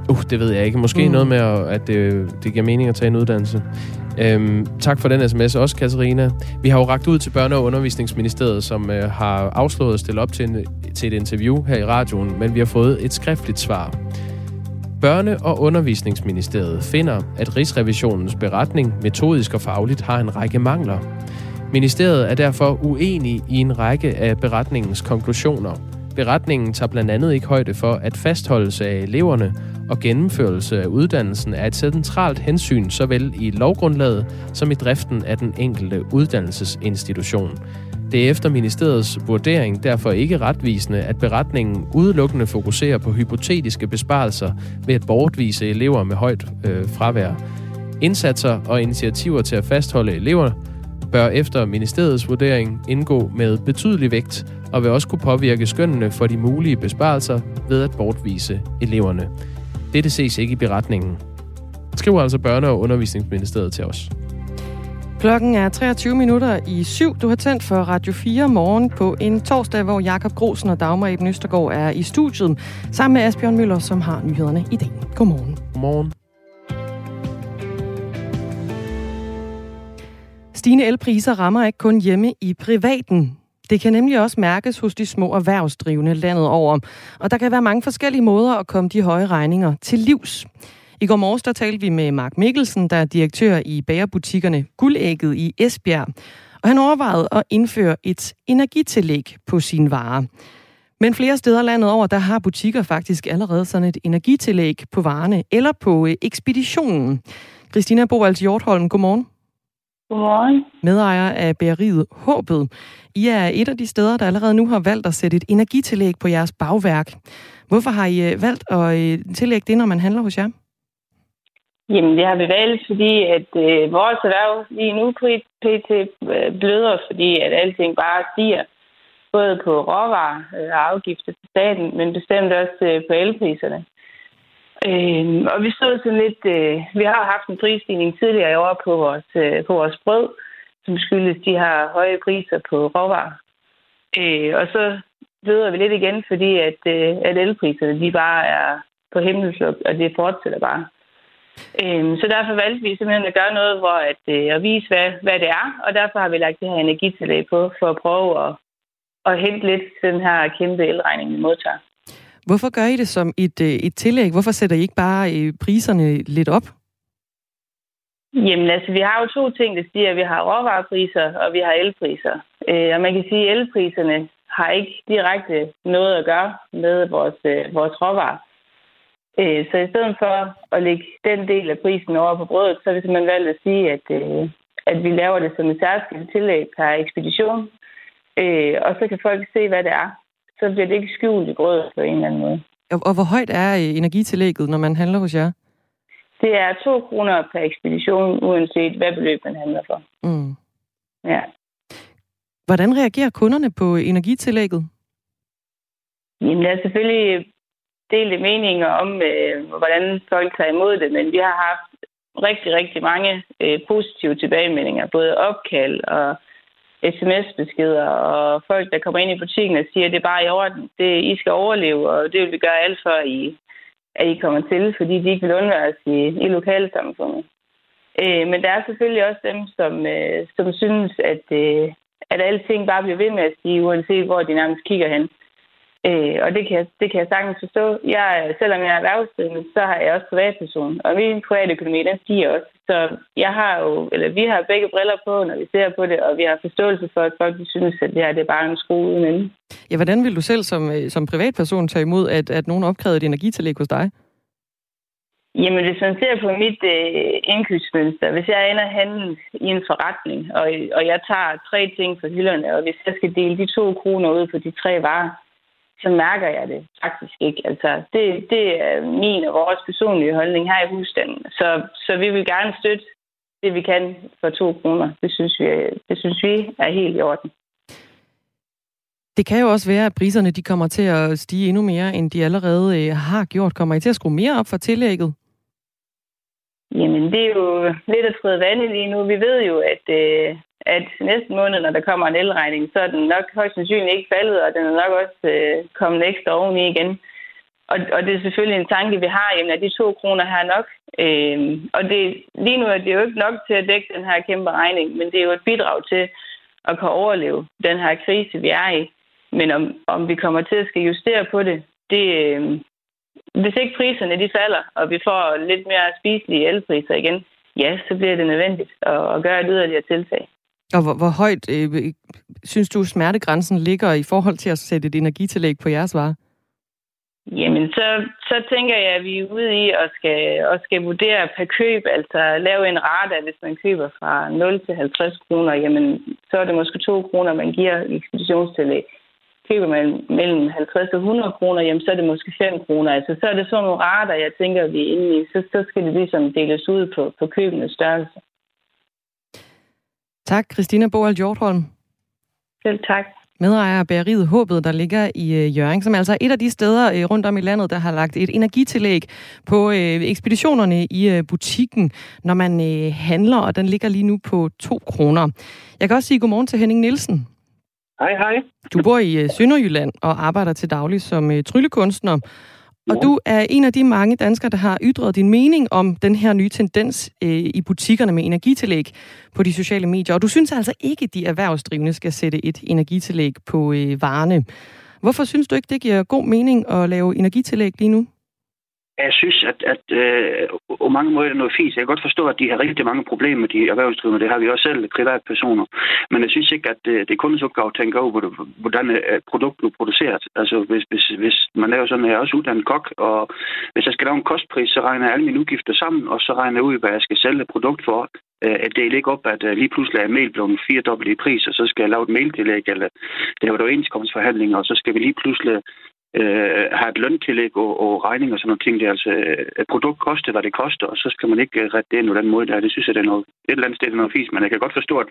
Uh, det ved jeg ikke. Måske mm. noget med, at det, det giver mening at tage en uddannelse. Øhm, tak for den sms også, Katarina. Vi har jo ragt ud til Børne- og Undervisningsministeriet, som øh, har afslået at stille op til, en, til et interview her i radioen, men vi har fået et skriftligt svar. Børne- og Undervisningsministeriet finder, at Rigsrevisionens beretning metodisk og fagligt har en række mangler. Ministeriet er derfor uenig i en række af beretningens konklusioner. Beretningen tager blandt andet ikke højde for, at fastholdelse af eleverne og gennemførelse af uddannelsen er et centralt hensyn såvel i lovgrundlaget som i driften af den enkelte uddannelsesinstitution. Det er efter ministeriets vurdering derfor ikke retvisende, at beretningen udelukkende fokuserer på hypotetiske besparelser ved at bortvise elever med højt øh, fravær. Indsatser og initiativer til at fastholde elever bør efter ministeriets vurdering indgå med betydelig vægt og vil også kunne påvirke skønnene for de mulige besparelser ved at bortvise eleverne. Dette ses ikke i beretningen. Skriver altså Børne- og Undervisningsministeriet til os. Klokken er 23 minutter i syv. Du har tændt for Radio 4 morgen på en torsdag, hvor Jakob Grosen og Dagmar Eben Østergaard er i studiet, sammen med Asbjørn Møller, som har nyhederne i dag. Godmorgen. Godmorgen. Stigende elpriser rammer ikke kun hjemme i privaten. Det kan nemlig også mærkes hos de små erhvervsdrivende landet over. Og der kan være mange forskellige måder at komme de høje regninger til livs. I går morges der talte vi med Mark Mikkelsen, der er direktør i bagerbutikkerne Guldægget i Esbjerg. Og han overvejede at indføre et energitillæg på sine varer. Men flere steder landet over, der har butikker faktisk allerede sådan et energitillæg på varerne eller på øh, ekspeditionen. Christina Bovalds Hjortholm, godmorgen. Godmorgen. Medejer af bæreriet Håbet. I er et af de steder, der allerede nu har valgt at sætte et energitillæg på jeres bagværk. Hvorfor har I øh, valgt at øh, tillægge det, når man handler hos jer? Jamen, det har vi valgt, fordi at øh, vores erhverv lige nu pt. Øh, bløder, fordi at alting bare stiger. Både på råvarer og afgifter til staten, men bestemt også øh, på elpriserne. Øh, og vi stod sådan lidt... Øh, vi har haft en prisstigning tidligere i år på vores, øh, på vores brød, som skyldes de her høje priser på råvarer. Øh, og så leder vi lidt igen, fordi at, øh, at elpriserne de bare er på himmelsluk, og det fortsætter bare. Øhm, så derfor valgte vi simpelthen at gøre noget, hvor at, øh, at vise, hvad, hvad det er, og derfor har vi lagt det her energitillæg på, for at prøve at, at hente lidt til den her kæmpe elregning, vi modtager. Hvorfor gør I det som et, øh, et tillæg? Hvorfor sætter I ikke bare øh, priserne lidt op? Jamen altså, vi har jo to ting, der siger, at vi har råvarepriser, og vi har elpriser. Øh, og man kan sige, at elpriserne har ikke direkte noget at gøre med vores, øh, vores råvarer. Øh, så i stedet for at lægge den del af prisen over på brødet, så har vi simpelthen valgt at sige, at, øh, at vi laver det som et særskilt tillæg per ekspedition. Øh, og så kan folk se, hvad det er. Så bliver det ikke skjult i brødet på en eller anden måde. Og, og hvor højt er energitillægget, når man handler hos jer? Det er 2 kroner per ekspedition, uanset hvad beløb man handler for. Mm. Ja. Hvordan reagerer kunderne på energitillægget? Jamen, der er selvfølgelig delte meninger om, øh, hvordan folk tager imod det, men vi har haft rigtig, rigtig mange øh, positive tilbagemeldinger, både opkald og sms-beskeder, og folk, der kommer ind i butikken og siger, at det er bare i orden, det, I skal overleve, og det vil vi gøre alt for, I, at I kommer til, fordi de ikke vil undværes i, i lokalsamfundet. Øh, men der er selvfølgelig også dem, som, øh, som synes, at, øh, at alting bare bliver ved med at stige, uanset hvor de nærmest kigger hen. Øh, og det kan, jeg, det kan jeg sagtens forstå. Jeg, selvom jeg er erhvervsdrivende, så har jeg også privatperson, og min privatøkonomi, den stiger også. Så jeg har jo, eller vi har begge briller på, når vi ser på det, og vi har forståelse for, at folk synes, at det her det er bare en skrue uden ende. Ja, hvordan vil du selv som, øh, som privatperson tage imod, at, at nogen opkrævede et energitillæg hos dig? Jamen, hvis man ser på mit øh, indkøbsmønster, hvis jeg ender handel i en forretning, og, og jeg tager tre ting fra hylderne, og hvis jeg skal dele de to kroner ud på de tre varer, så mærker jeg det faktisk ikke. Altså, det, det er min og vores personlige holdning her i husstanden. Så, så vi vil gerne støtte det, vi kan for to kroner. Det synes vi, det synes vi er helt i orden. Det kan jo også være, at priserne de kommer til at stige endnu mere, end de allerede øh, har gjort. Kommer I til at skrue mere op for tillægget? Jamen, det er jo lidt at træde vand lige nu. Vi ved jo, at, øh, at næste måned, når der kommer en elregning, så er den nok højst sandsynligt ikke faldet, og den er nok også øh, kommet ekstra oveni igen. Og, og det er selvfølgelig en tanke, vi har, jamen, at de to kroner her er nok. Øh, og det, lige nu er det jo ikke nok til at dække den her kæmpe regning, men det er jo et bidrag til at kunne overleve den her krise, vi er i. Men om, om vi kommer til at skal justere på det, det, øh, hvis ikke priserne de falder, og vi får lidt mere spiselige elpriser igen, ja, så bliver det nødvendigt at, at gøre et yderligere tiltag. Og hvor, hvor højt øh, synes du, smertegrænsen ligger i forhold til at sætte et energitillæg på jeres varer? Jamen, så, så tænker jeg, at vi er ude i at skal, at skal vurdere per køb, altså lave en rate, hvis man køber fra 0 til 50 kroner, jamen, så er det måske 2 kroner, man giver i ekspeditionstillæg. Køber man mellem 50 og 100 kroner, jamen, så er det måske 5 kroner. Altså, så er det sådan nogle rater, jeg tænker, vi er inde i. Så, så skal det ligesom deles ud på, på købenes størrelse. Tak, Christina Boald Hjortholm. Selv tak. Medejer af bæreriet Håbet, der ligger i øh, Jørgen, som er altså et af de steder øh, rundt om i landet, der har lagt et energitillæg på øh, ekspeditionerne i butikken, når man handler, og den ligger lige nu på 2 kroner. Jeg kan også sige godmorgen til Henning Nielsen. Hej, hej. Du bor i Sønderjylland og arbejder til daglig som tryllekunstner. Og du er en af de mange danskere, der har ytret din mening om den her nye tendens øh, i butikkerne med energitillæg på de sociale medier. Og du synes altså ikke, at de erhvervsdrivende skal sætte et energitillæg på øh, varerne. Hvorfor synes du ikke, det giver god mening at lave energitillæg lige nu? Jeg synes, at, at øh, på mange måder er det noget fint. Jeg kan godt forstå, at de har rigtig mange problemer med de erhvervsdrivende. Det har vi også selv, privatpersoner. Men jeg synes ikke, at det, det er kundens opgave at tænke over, hvordan øh, produktet bliver produceret. Altså, hvis, hvis, hvis man laver sådan, jeg er også uddannet kok, og hvis jeg skal lave en kostpris, så regner jeg alle mine udgifter sammen, og så regner jeg ud, hvad jeg skal sælge produkt for. Øh, at det ikke op, at lige pludselig er mail blevet firedobbelt i pris, og så skal jeg lave et mailtillæg, eller det var jo overenskomstforhandlinger, og så skal vi lige pludselig øh, har et løntillæg og, og regning og sådan nogle ting. Det er altså, øh, et produkt koster, hvad det koster, og så skal man ikke rette det ind på den måde der. Det synes jeg, det er noget, et eller andet sted det er noget fisk, men jeg kan godt forstå, at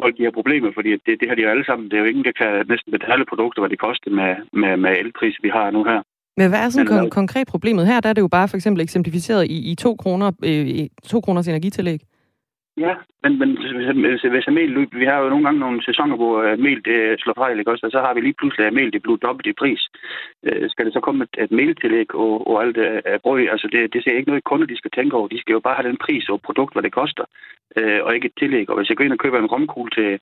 folk de har problemer, fordi det, det har de jo alle sammen. Det er jo ingen, der kan næsten betale produkter, hvad det koster med, med, med elpris, vi har nu her. Men hvad er sådan kon- konkret problemet her? Der er det jo bare for eksempel eksemplificeret i, i to, kroner, øh, to kroners energitillæg. Ja, men, men hvis, hvis mel løb, vi har jo nogle gange nogle sæsoner, hvor øh, mel det slår fejl, ikke også? Og så har vi lige pludselig, at mel det bliver dobbelt i pris. Øh, skal det så komme et, et meltillæg og, og alt øh, af brød? Altså, det, det ser ikke noget, kunder de skal tænke over. De skal jo bare have den pris og produkt, hvad det koster, øh, og ikke et tillæg. Og hvis jeg går ind og køber en romkugle til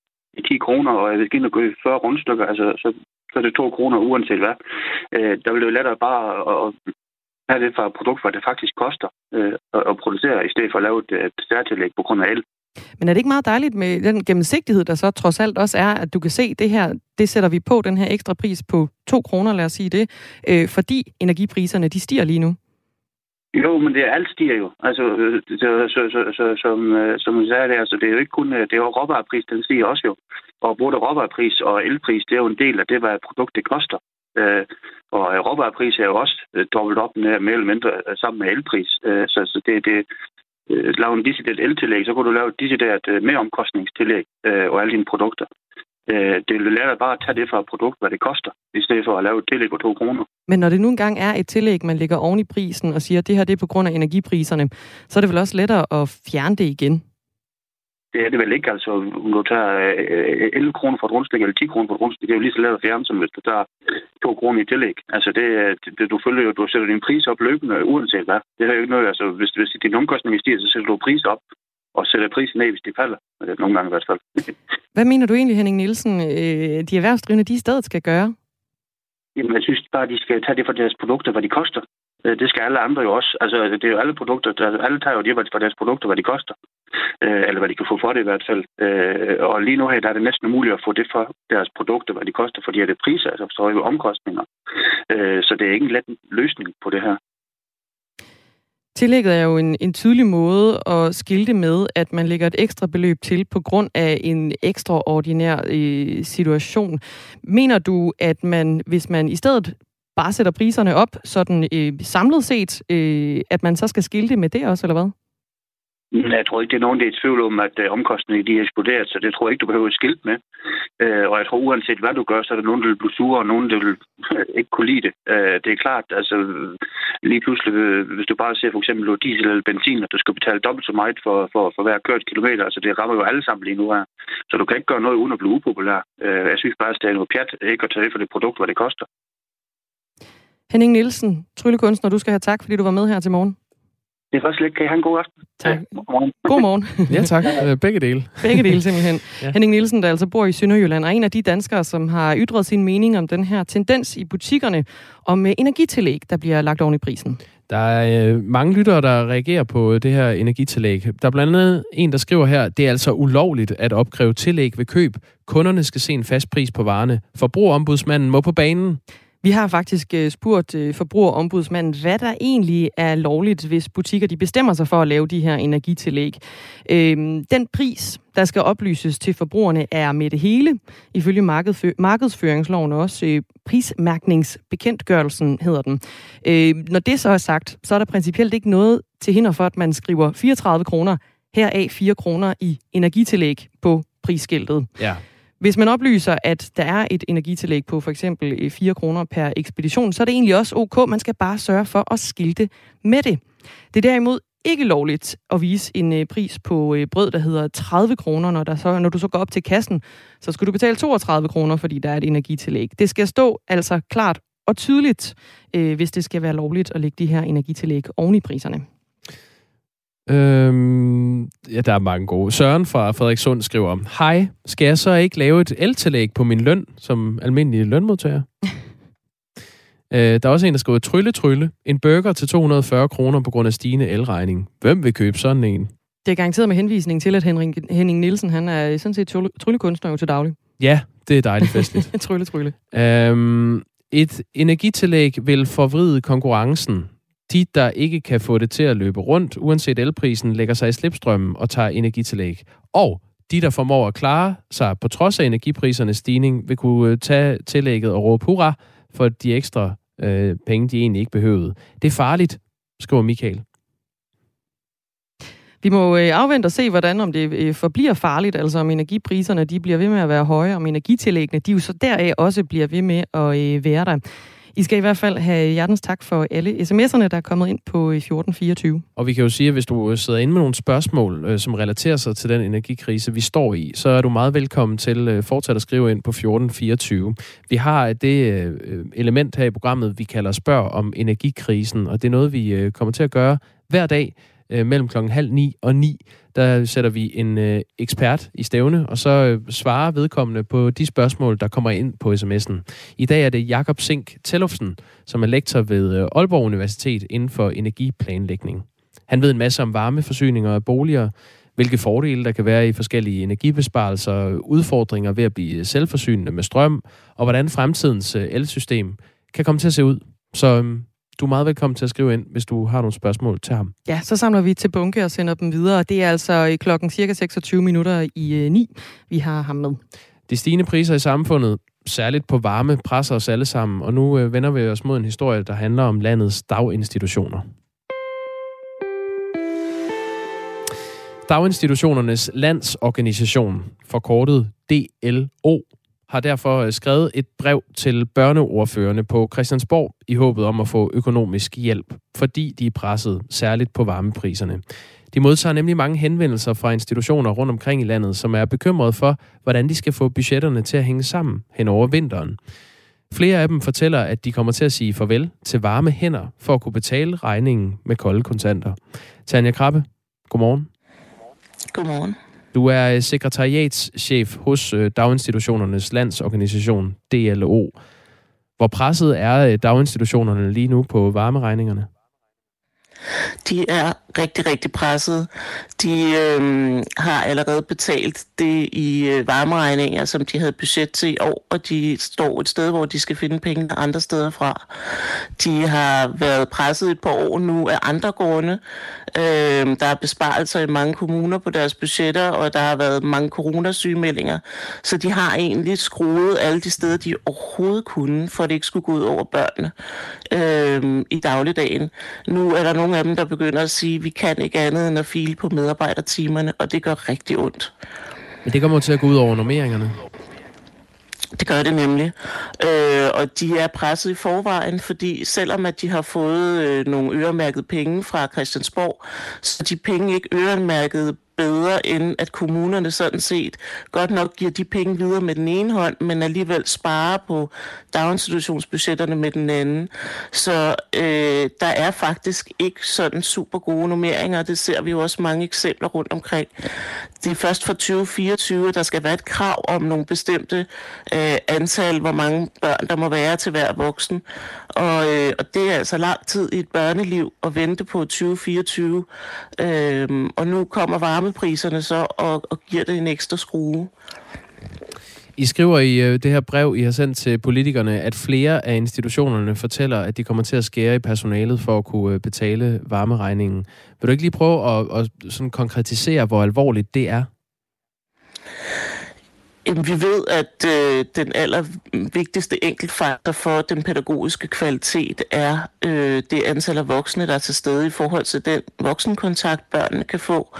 10 kroner, og jeg vil ind og købe 40 rundstykker, altså, så, så er det 2 kroner uanset hvad. Øh, der vil det jo lettere bare at, have det for et produkt, hvad det faktisk koster øh, at, producere, i stedet for at lave et, et særtillæg på grund af el. Men er det ikke meget dejligt med den gennemsigtighed, der så trods alt også er, at du kan se, det her, det sætter vi på, den her ekstra pris på 2 kroner, lad os sige det, øh, fordi energipriserne, de stiger lige nu? Jo, men det er alt stiger jo. Altså, øh, så, så, så, så, som, øh, som jeg sagde det, altså, det er jo ikke kun, øh, det er jo råvarepris, den stiger også jo. Og både råvarepris og elpris, det er jo en del af det, hvad produktet koster. Øh, og øh, råvarepris er jo også øh, dobbelt op med, mere eller mindre øh, sammen med elpris. Øh, så, så det, det øh, lave en decideret eltillæg, så kunne du lave et decideret øh, meromkostningstillæg øh, og alle dine produkter. Øh, det vil lære bare at tage det fra et produkt, hvad det koster, i stedet for at lave et tillæg på to kroner. Men når det nu engang er et tillæg, man lægger oven i prisen og siger, at det her det er på grund af energipriserne, så er det vel også lettere at fjerne det igen? Det er det vel ikke. Altså, om du tager 11 øh, kroner for et rundstykke eller 10 kroner for et rundstykke, det er jo lige så lavet at fjerne, som hvis du tager to kroner i tillæg. Altså, det, det, du følger jo, du sætter din pris op løbende, uanset hvad. Det er jo ikke noget, altså, hvis, hvis din omkostning stiger, så sætter du pris op og sætter prisen ned, hvis det falder. Nogle gange i hvert fald. Hvad mener du egentlig, Henning Nielsen, øh, de erhvervsdrivende, de i stedet skal gøre? Jamen, jeg synes bare, de skal tage det for deres produkter, hvad de koster. Øh, det skal alle andre jo også. Altså, det er jo alle produkter, der, alle tager jo det for deres produkter, hvad de koster. Øh, eller hvad de kan få for det i hvert fald. Øh, og lige nu her, der er det næsten umuligt at få det for deres produkter, hvad de koster, fordi det priser, altså så er jo omkostninger. Øh, så det er ikke en let løsning på det her. Tillægget er jo en, en tydelig måde at skilte med, at man lægger et ekstra beløb til på grund af en ekstraordinær øh, situation. Mener du, at man, hvis man i stedet bare sætter priserne op, sådan øh, samlet set, øh, at man så skal skilte med det også, eller hvad? Jeg tror ikke, det er nogen, der er i tvivl om, at øh, omkostningerne de er eksploderet, så det tror jeg ikke, du behøver et skilt med. Øh, og jeg tror, uanset hvad du gør, så er der nogen, der vil blive sure, og nogen, der vil ikke kunne lide det. Øh, det er klart, altså lige pludselig, hvis du bare ser for eksempel diesel eller benzin, at du skal betale dobbelt så meget for, for, for hver kørt kilometer, altså det rammer jo alle sammen lige nu her. Så du kan ikke gøre noget uden at blive upopulær. Jeg synes bare, at det er noget pjat ikke at tage det for det produkt, hvad det koster. Henning Nielsen, tryllekunstner, du skal have tak, fordi du var med her til morgen. Det er faktisk lidt. Kan I have en god aften? Tak. Godmorgen. God morgen. ja, tak. Øh, begge dele. Begge dele, simpelthen. ja. Henning Nielsen, der altså bor i Sønderjylland, er en af de danskere, som har ytret sin mening om den her tendens i butikkerne om øh, energitillæg, der bliver lagt oven i prisen. Der er øh, mange lyttere, der reagerer på det her energitillæg. Der er blandt andet en, der skriver her, det er altså ulovligt at opkræve tillæg ved køb. Kunderne skal se en fast pris på varerne. Forbrugerombudsmanden må på banen. Vi har faktisk øh, spurgt øh, forbrugerombudsmanden, hvad der egentlig er lovligt, hvis butikker de bestemmer sig for at lave de her energitillæg. Øhm, den pris, der skal oplyses til forbrugerne, er med det hele, ifølge markedsføringsloven også. Øh, prismærkningsbekendtgørelsen hedder den. Øhm, når det så er sagt, så er der principielt ikke noget til hinder for, at man skriver 34 kroner, heraf 4 kroner i energitillæg på prisskiltet. Ja. Hvis man oplyser, at der er et energitillæg på for eksempel øh, 4 kroner per ekspedition, så er det egentlig også ok. Man skal bare sørge for at skilte med det. Det er derimod ikke lovligt at vise en øh, pris på øh, brød, der hedder 30 kroner. Når, der så, når du så går op til kassen, så skal du betale 32 kroner, fordi der er et energitillæg. Det skal stå altså klart og tydeligt, øh, hvis det skal være lovligt at lægge de her energitillæg oven i priserne. Øhm, ja, der er mange gode. Søren fra Frederikssund skriver, Hej, skal jeg så ikke lave et el-tillæg på min løn som almindelig lønmodtager? øh, der er også en, der skriver, Trylle, trylle. En burger til 240 kroner på grund af stigende elregning. Hvem vil købe sådan en? Det er garanteret med henvisning til, at Henning, Henning Nielsen han er sådan set tryllekunstner jo til daglig. Ja, det er dejligt festligt. trylle, trylle. Øhm, et energitillæg vil forvride konkurrencen de, der ikke kan få det til at løbe rundt, uanset elprisen, lægger sig i slipstrømmen og tager energitillæg. Og de, der formår at klare sig på trods af energiprisernes stigning, vil kunne øh, tage tillægget og råbe hurra for de ekstra øh, penge, de egentlig ikke behøvede. Det er farligt, skriver Michael. Vi må øh, afvente og se, hvordan om det øh, forbliver farligt, altså om energipriserne de bliver ved med at være høje, om energitillæggene de jo så deraf også bliver ved med at være der. I skal i hvert fald have hjertens tak for alle sms'erne, der er kommet ind på øh, 1424. Og vi kan jo sige, at hvis du øh, sidder inde med nogle spørgsmål, øh, som relaterer sig til den energikrise, vi står i, så er du meget velkommen til fortsat at skrive ind på 1424. Vi har det element her i programmet, vi kalder spørg om energikrisen, og det er noget, vi kommer til at gøre hver dag Øh, mellem klokken halv ni og ni der sætter vi en øh, ekspert i stævne, og så øh, svarer vedkommende på de spørgsmål, der kommer ind på sms'en. I dag er det Jakob Sink Tellufsen, som er lektor ved øh, Aalborg Universitet inden for energiplanlægning. Han ved en masse om varmeforsyninger af boliger, hvilke fordele der kan være i forskellige energibesparelser, udfordringer ved at blive selvforsynende med strøm, og hvordan fremtidens øh, elsystem kan komme til at se ud. Så øhm, du er meget velkommen til at skrive ind, hvis du har nogle spørgsmål til ham. Ja, så samler vi til bunke og sender dem videre. Det er altså i klokken cirka 26 minutter i 9, øh, vi har ham med. De stigende priser i samfundet, særligt på varme, presser os alle sammen, og nu øh, vender vi os mod en historie, der handler om landets daginstitutioner. Daginstitutionernes Landsorganisation, forkortet DLO, har derfor øh, skrevet et brev til børneordførende på Christiansborg i håbet om at få økonomisk hjælp, fordi de er presset særligt på varmepriserne. De modtager nemlig mange henvendelser fra institutioner rundt omkring i landet, som er bekymrede for, hvordan de skal få budgetterne til at hænge sammen hen over vinteren. Flere af dem fortæller, at de kommer til at sige farvel til varme hænder for at kunne betale regningen med kolde kontanter. Tanja Krabbe, godmorgen. Godmorgen. Du er øh, sekretariatschef hos øh, Daginstitutionernes Landsorganisation, DLO. Hvor presset er øh, daginstitutionerne lige nu på varmeregningerne? De er rigtig, rigtig presset. De øh, har allerede betalt det i øh, varmeregninger, som de havde budget til i år, og de står et sted, hvor de skal finde penge andre steder fra. De har været presset et par år nu af andre grunde. Øh, der er besparelser i mange kommuner på deres budgetter, og der har været mange coronasygemeldinger. Så de har egentlig skruet alle de steder, de overhovedet kunne, for at det ikke skulle gå ud over børnene øh, i dagligdagen. Nu er der nogle af dem, der begynder at sige, vi kan ikke andet end at file på medarbejdertimerne, og det gør rigtig ondt. Men det kommer til at gå ud over normeringerne. Det gør det nemlig. Øh, og de er presset i forvejen, fordi selvom at de har fået øh, nogle øremærkede penge fra Christiansborg, så de penge ikke øremærket bedre, end at kommunerne sådan set godt nok giver de penge videre med den ene hånd, men alligevel sparer på daginstitutionsbudgetterne med den anden. Så øh, der er faktisk ikke sådan super gode nummeringer, det ser vi jo også mange eksempler rundt omkring. Det er først fra 2024, der skal være et krav om nogle bestemte øh, antal, hvor mange børn der må være til hver voksen. Og, øh, og det er altså lang tid i et børneliv at vente på 2024. Øh, og nu kommer varmepriserne så og, og giver det en ekstra skrue. I skriver i øh, det her brev, I har sendt til politikerne, at flere af institutionerne fortæller, at de kommer til at skære i personalet for at kunne øh, betale varmeregningen. Vil du ikke lige prøve at, at sådan konkretisere, hvor alvorligt det er? Jamen, vi ved, at øh, den allervigtigste enkeltfaktor for den pædagogiske kvalitet er øh, det antal af voksne, der er til stede i forhold til den voksenkontakt, børnene kan få.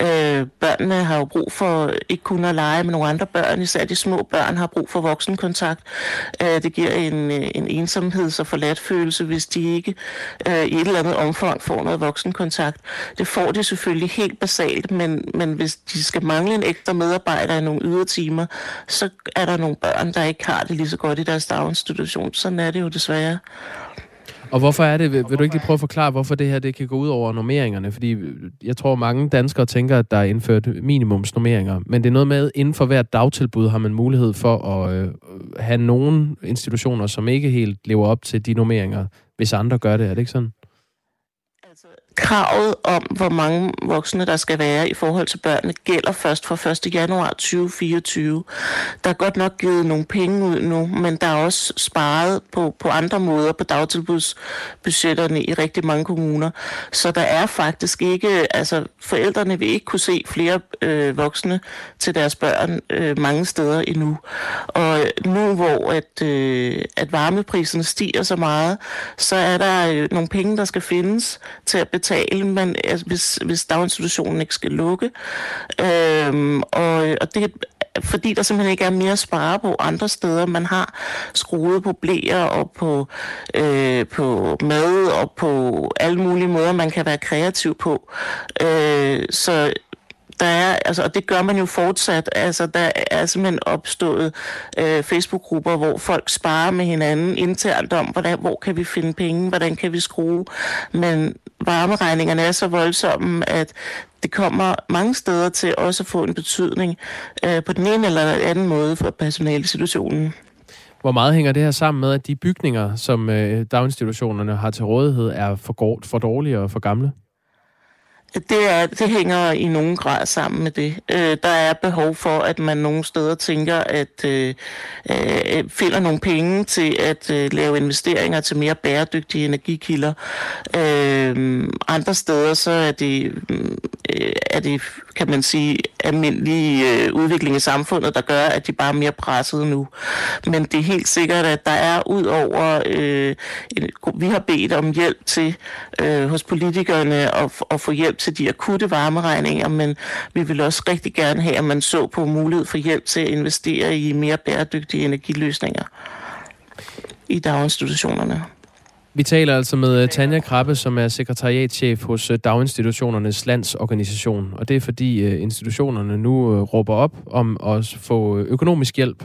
Øh, børnene har jo brug for ikke kun at lege med nogle andre børn, især de små børn har brug for voksenkontakt. Øh, det giver en, øh, en ensomheds- og forladtfølelse, hvis de ikke øh, i et eller andet omfang får noget voksenkontakt. Det får de selvfølgelig helt basalt, men, men hvis de skal mangle en ekstra medarbejder i nogle ydertimer, så er der nogle børn, der ikke har det lige så godt i deres daginstitution. Sådan er det jo desværre. Og hvorfor er det, vil, vil du ikke lige prøve at forklare, hvorfor det her det kan gå ud over normeringerne? Fordi øh, jeg tror, mange danskere tænker, at der er indført minimumsnormeringer, men det er noget med, at inden for hvert dagtilbud har man mulighed for at øh, have nogle institutioner, som ikke helt lever op til de normeringer, hvis andre gør det. Er det ikke sådan? Kravet om, hvor mange voksne der skal være i forhold til børnene, gælder først fra 1. januar 2024. Der er godt nok givet nogle penge ud nu, men der er også sparet på, på andre måder på dagtilbudsbudgetterne i rigtig mange kommuner. Så der er faktisk ikke, altså forældrene vil ikke kunne se flere øh, voksne til deres børn øh, mange steder endnu. Og nu hvor at, øh, at varmepriserne stiger så meget, så er der øh, nogle penge, der skal findes til at betale betale, men, altså, hvis, hvis daginstitutionen ikke skal lukke. Øhm, og, og det fordi der simpelthen ikke er mere at spare på andre steder. Man har skruet på blæer og på, øh, på mad og på alle mulige måder, man kan være kreativ på. Øh, så der er, altså, og det gør man jo fortsat. Altså, der er simpelthen opstået øh, Facebook-grupper, hvor folk sparer med hinanden internt om, hvordan, hvor kan vi finde penge, hvordan kan vi skrue. Men varmeregningerne er så voldsomme, at det kommer mange steder til også at få en betydning øh, på den ene eller anden måde for personalsituationen. Hvor meget hænger det her sammen med, at de bygninger, som øh, daginstitutionerne har til rådighed, er for, for dårlige og for gamle? Det, er, det hænger i nogen grad sammen med det. Øh, der er behov for, at man nogle steder tænker, at øh, øh, finder nogle penge til at øh, lave investeringer til mere bæredygtige energikilder. Øh, andre steder så er det, øh, er det, kan man sige, almindelig øh, udvikling i samfundet, der gør, at de bare er mere pressede nu. Men det er helt sikkert, at der er ud over, øh, en, vi har bedt om hjælp til øh, hos politikerne at, at få hjælp til de akutte varmeregninger, men vi vil også rigtig gerne have, at man så på mulighed for hjælp til at investere i mere bæredygtige energiløsninger i daginstitutionerne. Vi taler altså med øh, Tanja Krabbe, som er sekretariatchef hos øh, Daginstitutionernes Landsorganisation. Og det er fordi øh, institutionerne nu råber op om at få økonomisk hjælp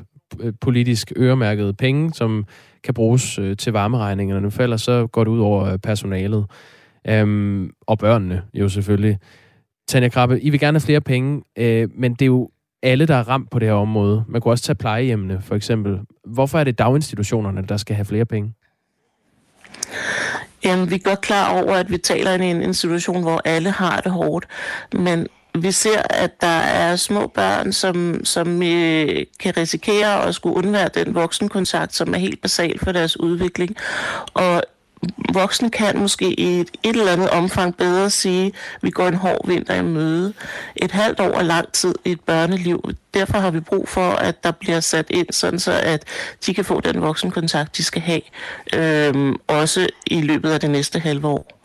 politisk øremærket penge, som kan bruges til varmeregningerne. Når det falder, så går det ud over personalet. Øhm, og børnene jo selvfølgelig. Tanja Krabbe, I vil gerne have flere penge, øh, men det er jo alle, der er ramt på det her område. Man kunne også tage plejehjemmene, for eksempel. Hvorfor er det daginstitutionerne, der skal have flere penge? Jamen, vi er godt klar over, at vi taler i en situation, hvor alle har det hårdt. Men vi ser, at der er små børn, som, som øh, kan risikere at skulle undvære den voksenkontakt, som er helt basal for deres udvikling. Og voksne kan måske i et, et eller andet omfang bedre sige, at vi går en hård vinter i møde. Et halvt år er lang tid i et børneliv. Derfor har vi brug for, at der bliver sat ind, sådan så at de kan få den voksenkontakt, de skal have, øhm, også i løbet af det næste halve år.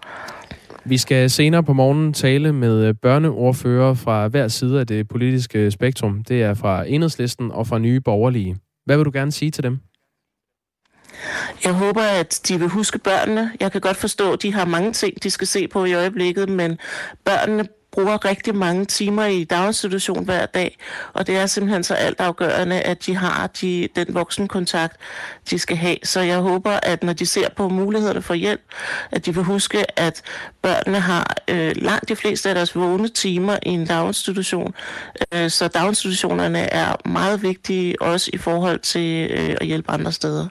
Vi skal senere på morgenen tale med øh, børneordfører fra hver side af det politiske spektrum. Det er fra Enhedslisten og fra Nye Borgerlige. Hvad vil du gerne sige til dem? Jeg håber, at de vil huske børnene. Jeg kan godt forstå, at de har mange ting, de skal se på i øjeblikket, men børnene bruger rigtig mange timer i daginstitution hver dag, og det er simpelthen så altafgørende, at de har de, den voksenkontakt, de skal have. Så jeg håber, at når de ser på mulighederne for hjælp, at de vil huske, at børnene har øh, langt de fleste af deres vågne timer i en daginstitution. Øh, så daginstitutionerne er meget vigtige, også i forhold til øh, at hjælpe andre steder.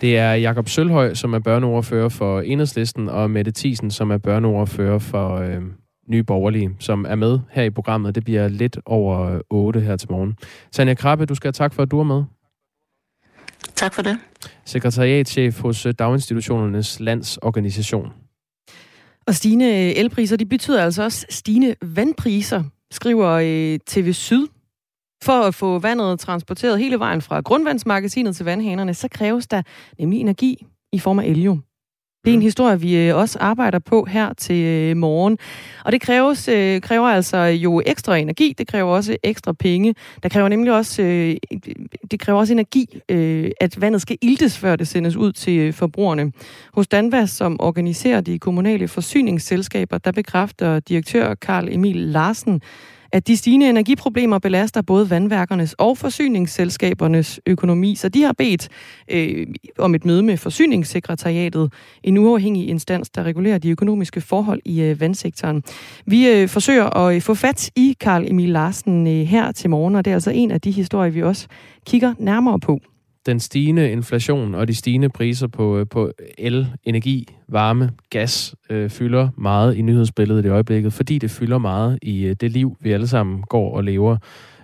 Det er Jakob Sølhøj, som er børneordfører for Enhedslisten, og Mette Thiesen, som er børneordfører for øh, Nye Borgerlige, som er med her i programmet. Det bliver lidt over 8 her til morgen. Tanja Krabbe, du skal have tak for, at du er med. Tak for det. Sekretariatchef hos øh, Daginstitutionernes Landsorganisation. Og stigende elpriser, de betyder altså også stigende vandpriser, skriver øh, TV Syd. For at få vandet transporteret hele vejen fra grundvandsmagasinet til vandhanerne, så kræves der nemlig energi i form af elium. Det er en mm. historie, vi øh, også arbejder på her til øh, morgen. Og det kræves, øh, kræver altså jo ekstra energi, det kræver også ekstra penge. Der kræver nemlig også, det kræver også energi, at vandet skal iltes, før det sendes ud til forbrugerne. Hos Danvas, som organiserer de kommunale forsyningsselskaber, der bekræfter direktør Karl Emil Larsen, at de stigende energiproblemer belaster både vandværkernes og forsyningsselskabernes økonomi, så de har bedt øh, om et møde med forsyningssekretariatet, en uafhængig instans, der regulerer de økonomiske forhold i øh, vandsektoren. Vi øh, forsøger at øh, få fat i Karl Emil Larsen øh, her til morgen, og det er altså en af de historier, vi også kigger nærmere på den stigende inflation og de stigende priser på, øh, på el, energi, varme, gas øh, fylder meget i nyhedsbilledet i øjeblikket, fordi det fylder meget i øh, det liv, vi alle sammen går og lever.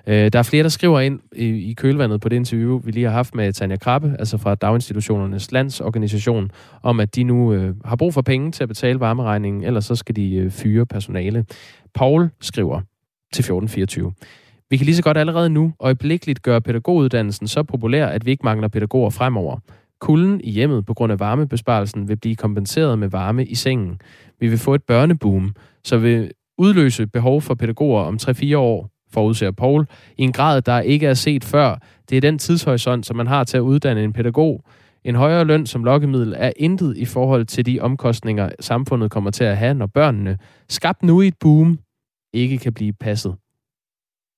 Øh, der er flere, der skriver ind i, i kølvandet på det interview, vi lige har haft med Tanja Krabbe, altså fra Daginstitutionernes Landsorganisation, om at de nu øh, har brug for penge til at betale varmeregningen, ellers så skal de øh, fyre personale. Paul skriver til 1424. Vi kan lige så godt allerede nu øjeblikkeligt gøre pædagoguddannelsen så populær, at vi ikke mangler pædagoger fremover. Kulden i hjemmet på grund af varmebesparelsen vil blive kompenseret med varme i sengen. Vi vil få et børneboom, så vil udløse behov for pædagoger om 3-4 år, forudser Paul, i en grad, der ikke er set før. Det er den tidshorisont, som man har til at uddanne en pædagog. En højere løn som lokkemiddel er intet i forhold til de omkostninger, samfundet kommer til at have, når børnene, skabt nu i et boom, ikke kan blive passet.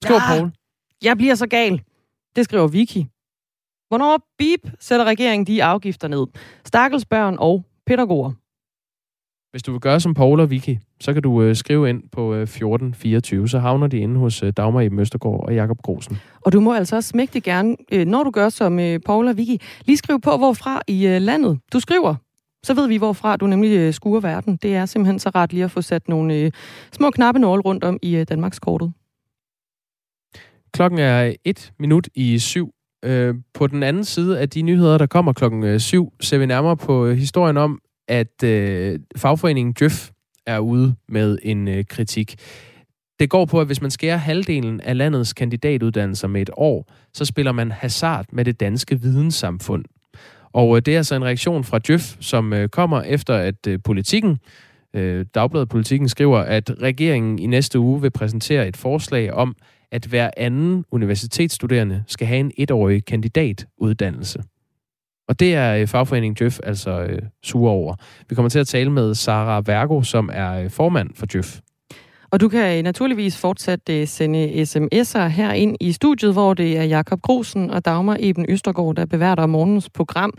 Skriver ja, Paul. Jeg bliver så gal. Det skriver Vicky. Hvornår bip sætter regeringen de afgifter ned? Stakkels børn og pædagoger. Hvis du vil gøre som Paul og Vicky, så kan du øh, skrive ind på øh, 1424, så havner de inde hos øh, Dagmar i Møstergaard og Jakob Grosen. Og du må altså også smægtigt gerne, øh, når du gør som øh, Paul og Vicky, lige skrive på, hvorfra i øh, landet du skriver. Så ved vi, hvorfra du nemlig øh, skuer verden. Det er simpelthen så ret lige at få sat nogle øh, små knappenåle rundt om i øh, Danmarks kortet. Klokken er et minut i syv. Øh, på den anden side af de nyheder, der kommer klokken øh, syv, ser vi nærmere på øh, historien om, at øh, fagforeningen Djøf er ude med en øh, kritik. Det går på, at hvis man skærer halvdelen af landets kandidatuddannelser med et år, så spiller man hasard med det danske videnssamfund. Og øh, det er altså en reaktion fra Djøf, som øh, kommer efter, at øh, politikken, øh, Dagbladet Politikken skriver, at regeringen i næste uge vil præsentere et forslag om, at hver anden universitetsstuderende skal have en etårig kandidatuddannelse. Og det er øh, fagforeningen Djøf altså øh, sure over. Vi kommer til at tale med Sara Vergo, som er øh, formand for Djøf. Og du kan øh, naturligvis fortsat sende sms'er her ind i studiet, hvor det er Jakob Grusen og Dagmar Eben Østergaard, der beværter morgens program.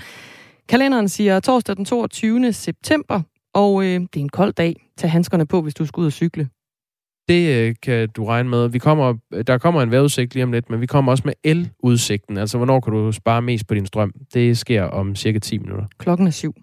Kalenderen siger torsdag den 22. september, og øh, det er en kold dag. Tag handskerne på, hvis du skal ud og cykle. Det øh, kan du regne med. Vi kommer, der kommer en vejrudsigt lige om lidt, men vi kommer også med eludsigten. Altså, hvornår kan du spare mest på din strøm? Det sker om cirka 10 minutter. Klokken er syv.